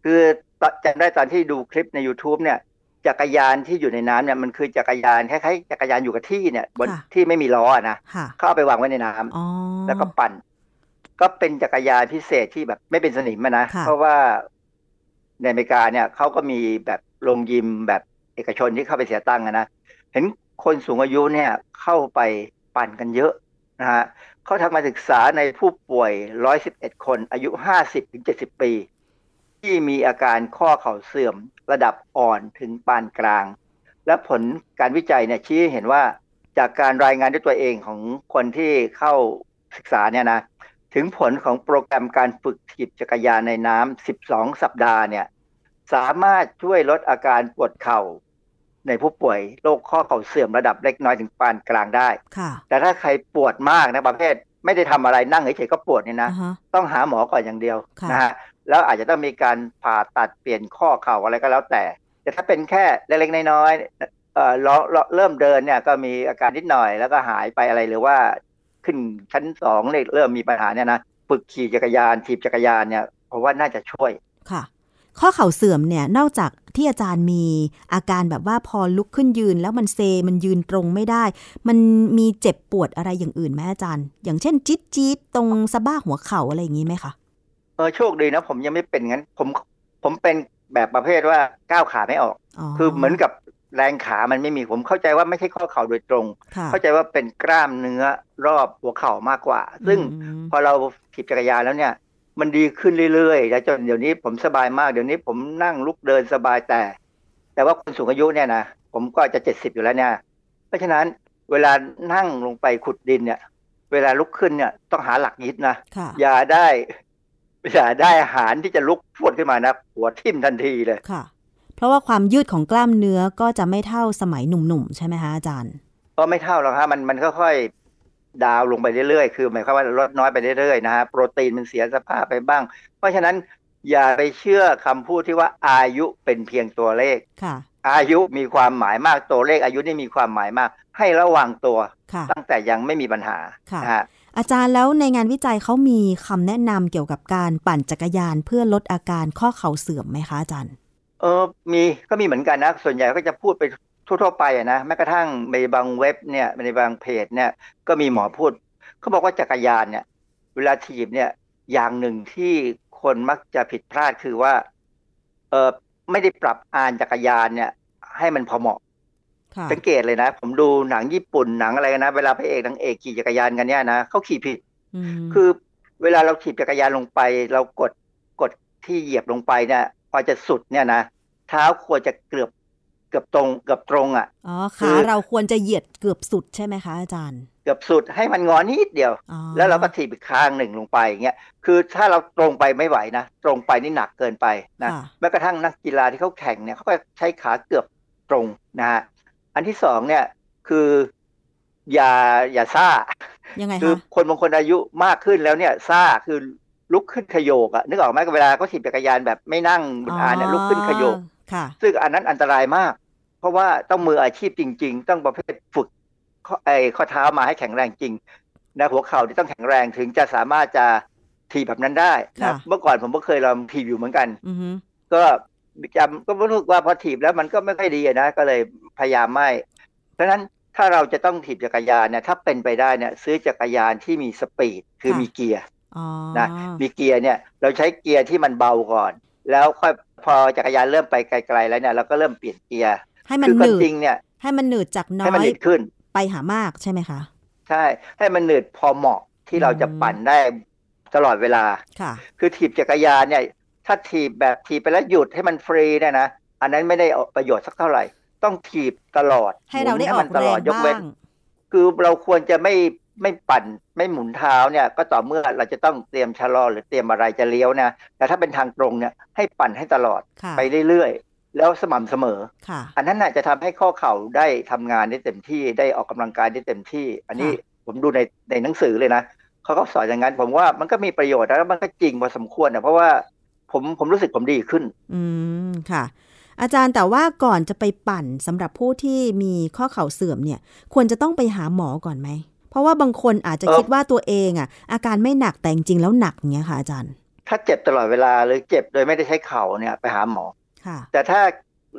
คืออนจำได้ตอนที่ดูคลิปใน YouTube เนี่ย จักรยานที่อยู่ในน้ำเนี่ยมันคือจักรยานคล้ายๆจักรยานอยู่กับที่เนี่ยบนค่ะที่ไม่มีล้ออะนะค่ะ เข้าเอาไปวางไว้ในน้ำอ๋อ แล้วก็ปั่น ก็เป็นจักรยานพิเศษที่แบบไม่เป็นสนิมอะนะค่ะ เพราะว่าในอเมริกาเนี่ยเขาก็มีแบบโรงยิมแบบเอกชนที่เข้าไปเสียตังค์อะนะเห็นคนสูงอายุเนี่ยเข้าไปปั่นกันเยอะนะฮะเขาทำมาศึกษาในผู้ป่วย 111 คนอายุ 50-70 ปี ที่มีอาการข้อเข่าเสื่อม ระดับอ่อนถึงปานกลาง และผลการวิจัยเนี่ยชี้ให้เห็นว่าจากการรายงานด้วยตัวเองของคนที่เข้าศึกษาเนี่ยนะถึงผลของโปรแกรมการฝึกถีบจักรยานในน้ำ 12 สัปดาห์เนี่ยสามารถช่วยลดอาการปวดเข่า ในผู้ป่วยโรคข้อเข่าเสื่อมระดับเล็กน้อยถึงปานกลางได้ค่ะแต่ถ้าใครปวดมากนะประเภท ไม่ได้ทำอะไรนั่งเฉยๆก็ปวดเนี่ยนะอ่าฮะต้องหาหมอก่อนอย่างเดียวค่ะนะฮะ แล้วอาจจะต้องมีการผ่าตัดเปลี่ยนข้อเข่าอะไรก็แล้วแต่ แต่ถ้าเป็นแค่เล็กๆน้อยๆเอ่อเริ่มเดินเนี่ยก็มีอาการนิดหน่อยแล้วก็หายไปอะไรหรือว่าขึ้นชั้นสองเริ่มมีปัญหาเนี่ยนะฝึกขี่จักรยานถีบจักรยานเนี่ยเพราะว่าน่าจะช่วยค่ะ ข้อเข่าเสื่อมเนี่ยนอกจากที่อาจารย์มีอาการแบบว่าพอลุกขึ้นยืนแล้วมันเซมันยืนตรงไม่ได้ มันมีเจ็บปวดอะไรอย่างอื่นไหมอาจารย์ อย่างเช่นจี๊ดจี๊ดตรงสะบ้าหัวเข่าอะไรอย่างนี้ไหมคะ เออโชคดีนะ ผมยังไม่เป็นงั้น ผมผมเป็นแบบประเภทว่าก้าวขาไม่ออกอ๋อคือเหมือนกับแรงขามันไม่มีผมเข้าใจว่าไม่ใช่ข้อเข่าโดยตรงค่ะเข้าใจว่าเป็นกล้ามเนื้อรอบหัวเข่ามากกว่า ซึ่งอืมพอเราถีบจักรยานแล้วเนี่ย มันดีขึ้นเรื่อยๆแล้วจนเดี๋ยวนี้ผมสบายมากเดี๋ยวนี้ผมนั่งลุกเดินสบายแต่ แต่ว่าคนสูงอายุเนี่ยนะผมก็จะเจ็ดสิบอยู่แล้วเนี่ย เพราะฉะนั้นเวลานั่งลงไปขุดดินเนี่ย เวลาลุกขึ้นเนี่ยต้องหาหลักยึดนะค่ะอย่าได้ อย่าได้อาหารที่จะลุกพรวดขึ้นมานะหัวทิ่มทันทีเลยค่ะ เพราะว่าความยืดของกล้ามเนื้อก็จะไม่เท่าสมัยหนุ่มๆ ใช่ไหมคะอาจารย์ ก็ไม่เท่าหรอกฮะมันมันค่อยๆดาวลงไปเรื่อยๆ คือหมายความว่าลดน้อยไปเรื่อยๆนะฮะโปรตีนมันเสียสภาพไปบ้าง เพราะฉะนั้นอย่าไปเชื่อคำพูดที่ว่าอายุเป็นเพียงตัวเลขค่ะ อายุมีความหมายมากตัวเลข อายุนี่มีความหมายมาก ให้ระวังตัวค่ะตั้งแต่ยังไม่มีปัญหาค่ะนะฮะ อาจารย์แล้วในงานวิจัยเขามีคำแนะนำเกี่ยวกับการปั่นจักรยานเพื่อลดอาการข้อเข่าเสื่อมไหมคะอาจารย์ เออมีก็มีเหมือนกันนะ ส่วนใหญ่ก็จะพูดไปทั่วๆไปอะนะแม้กระทั่งในบางเว็บเนี่ยในบางเพจเนี่ยก็มีหมอพูดเขาบอกว่าจักรยานเนี่ย เวลาถีบเนี่ยอย่างหนึ่งที่คนมักจะผิดพลาดคือว่า เออไม่ได้ปรับอานจักรยานเนี่ย ให้มันพอเหมาะค่ะ สังเกตเลยนะ ผมดูหนังญี่ปุ่นหนังอะไรกันนะ เวลาพระเอกนางเอกขี่จักรยานกันเนี่ยนะเขาขี่ผิดมคือเวลาเราถีบจักรยานลงไป เรากดกดที่เหยียบลงไปเนี่ยพอจะสุดเนี่ยนะเท้าควรจะเกือบเกือบตรงเกือบตรงอะอ๋อคืขาอเราควรจะเหยียดเกือบสุดใช่ไหมคะอาจารย์ เกือบสุดให้มันงอนิดเดียวอ๋อแล้วเราก็ถีบอีกข้างหนึ่งลงไปอย่างเงี้ยคือถ้าเราตรงไปไม่ไหวนะตรงไปนี่หนักเกินไปนะค่ะแม้กระทั่งนักกีฬาที่เขาแข่งเนี่ยเขาก็ใช้ขาเกือบตรงนะฮะ อันที่สองเนี่ยคืออย่าอย่าซ่ายังไงคือคะคนบางคนอายุมากขึ้นแล้วเนี่ยซ่าคือลุกขึ้นขยโยกอะนึกออกไหมเวลาเขาถีบจักรยานแบบไม่นั่งบนอานเนี่ยลุกขึ้นขยโยกค่ะ ซึ่งอันนั้นอันตรายมาก เพราะว่าต้องมืออาชีพจริง ๆ ต้องประเภทฝึกข้อไอ้ข้อเท้ามาให้แข็งแรงจริงนะหัวเข่าที่ต้องแข็งแรงถึงจะสามารถจะถีบแบบนั้นได้นะค่ะเมื่อก่อนผมก็เคยลองถีบอยู่เหมือนกันอือฮึก็ จำก็รู้สึกว่าพอถีบแล้วมันก็ไม่ค่อยดีอะนะ ก็เลยพยายามไม่ เพราะฉะนั้นถ้าเราจะต้องถีบจักรยานเนี่ยถ้าเป็นไปได้เนี่ยซื้อจักรยานที่มีสปีดคือมีเกียร์อ๋อนะมีเกียร์เนี่ยเราใช้เกียร์ที่มันเบาก่อน แล้วค่อยพอจักรยานเริ่มไปไกลๆแล้วเนี่ยเราก็เริ่มเปลี่ยนเกียร์ให้มันคือหความนืดจริงเนี่ยให้มันหนืดจากน้อให้มันหยนืดขึ้น ไปหามากใช่ไหมคะ ใช่ให้มันหนืดพอเหมาะที่เราจะอืมปั่นได้ตลอดเวลาค่ะคือถีบจักรยานเนี่ย ถ้าถีบแบบถีบไปแล้วหยุดให้มันฟรีเนี่ยนะอันนั้นไม่ได้ประโยชน์สักเท่าไหร่ ต้องถีบตลอดให้เราได้มุนออมักตแรลองดยกบ้าเว้นงคือเราควรจะไม่ไม่ปั่นไม่หมุนเท้าเนี่ย ก็ต่อเมื่อเราจะต้องเตรียมชะลอหรือเตรียมอะไรจะเลี้ยวนะแต่ถ้าเป็นทางตรงเนี่ยให้ปั่นให้ตลอดค่ะไปเรื่อยๆ แล้วสม่ำเสมอค่ะอันนั้นน่ะจะทำให้ข้อเข่าได้ทำงานได้เต็มที่ได้ออกกำลังกายได้เต็มที่ อันนี้ค่ะผมดูในในหนังสือเลยนะเขาก็สอนอย่างนั้นผมว่ามันก็มีประโยชน์แล้วมันก็จริงพอสมควรนะเพราะว่า ผมผมรู้สึกผมดีขึ้น อืมค่ะ อาจารย์แต่ว่าก่อนจะไปปั่นสำหรับผู้ที่มีข้อเข่าเสื่อมเนี่ย ควรจะต้องไปหาหมอก่อนไหม เพราะว่าบางคนอาจจะเอ่อคิดว่าตัวเองอะ อาการไม่หนักแต่จริงๆแล้วหนักอย่างเงี้ยค่ะอาจารย์ ถ้าเจ็บตลอดเวลาหรือเจ็บโดยไม่ได้ใช้เข่าเนี่ยไปหาหมอค่ะ แต่ถ้า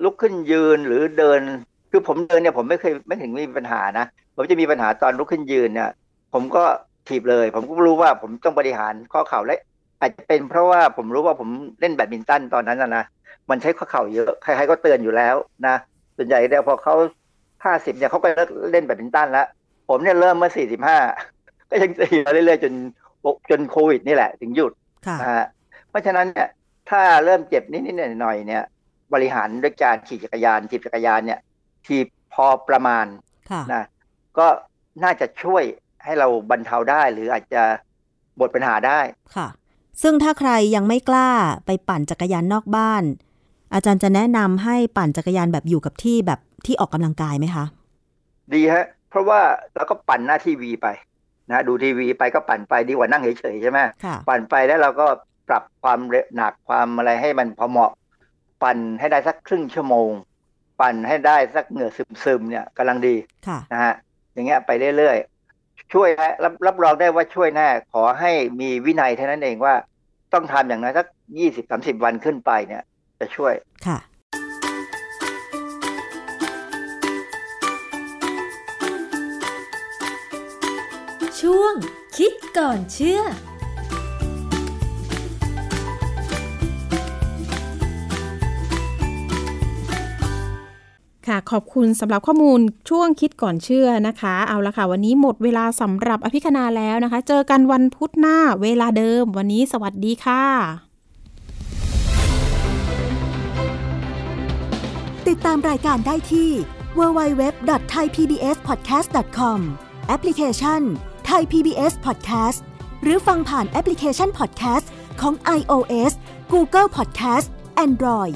ลุกขึ้นยืนหรือเดินคือผมเดินเนี่ยผมไม่เคยไม่ถึงมีปัญหานะผมจะมีปัญหาตอนลุกขึ้นยืนเนี่ย ผมก็ถีบเลย ผมก็รู้ว่าผมต้องบริหารข้อเข่าและ อาจจะเป็นเพราะว่าผมรู้ว่าผมเล่นแบดมินตันตอนนั้นนะนะมันใช้ข้อเข่าเยอะใครๆก็เตือนอยู่แล้วนะส่วนใหญ่เนี่ยพอเขาห้าสิบเนี่ยเขาก็เลิกเล่นแบดมินตันแล้วผมเนี่ยเริ่มเมื่อสี่สิบห้าก็ยังตีมาเรื่อยๆจนจนโควิดนี่แหละ ถึงหยุดค่ะนะฮะเพราะฉะนั้นเนี่ยถ้าเริ่มเจ็บนิดๆหน่อยๆเนี่ย บริหารด้วยการขี่จักรยานถีบจักรยานเนี่ยถีบพอประมาณค่ะนะก็น่าจะช่วยให้เราบรรเทาได้หรืออาจจะบทปัญหาได้ค่ะ ซึ่งถ้าใครยังไม่กล้าไปปั่นจักรยานนอกบ้าน อาจารย์จะแนะนำให้ปั่นจักรยานแบบอยู่กับที่แบบที่ออกกำลังกายไหมคะ ดีฮะ เพราะว่าเราก็ปั่นหน้าทีวีไปนะดูทีวีไปก็ปั่นไปดีกว่านั่งเฉยๆใช่ไหมค่ะปั่นไปแล้วเราก็ปรับความเร็วหนักความอะไรให้มันพอเหมาะ ปั่นให้ได้สักครึ่งชั่วโมง ปั่นให้ได้สักเหงื่อซึมๆเนี่ยกำลังดีค่ะนะฮะอย่างเงี้ยไปเรื่อยๆ ช่วยนะรับรับรองได้ว่าช่วยแน่ขอให้มีวินัยเท่านั้นเองว่าต้องทำอย่างน้อยสักยี่สิบสามสิบวันขึ้นไปเนี่ย จะช่วยค่ะ ช่วงคิดก่อนเชื่อ ค่ะ ขอบคุณสำหรับข้อมูลช่วงคิดก่อนเชื่อนะคะ เอาละค่ะ วันนี้หมดเวลาสำหรับอภิคณาแล้วนะคะ เจอกันวันพุธหน้าเวลาเดิม วันนี้สวัสดีค่ะ ติดตามรายการได้ที่ www.thaipbspodcast.com แอปพลิเคชัน Thai PBS Podcast หรือฟังผ่านแอปพลิเคชัน Podcast ของ iOS Google Podcast Android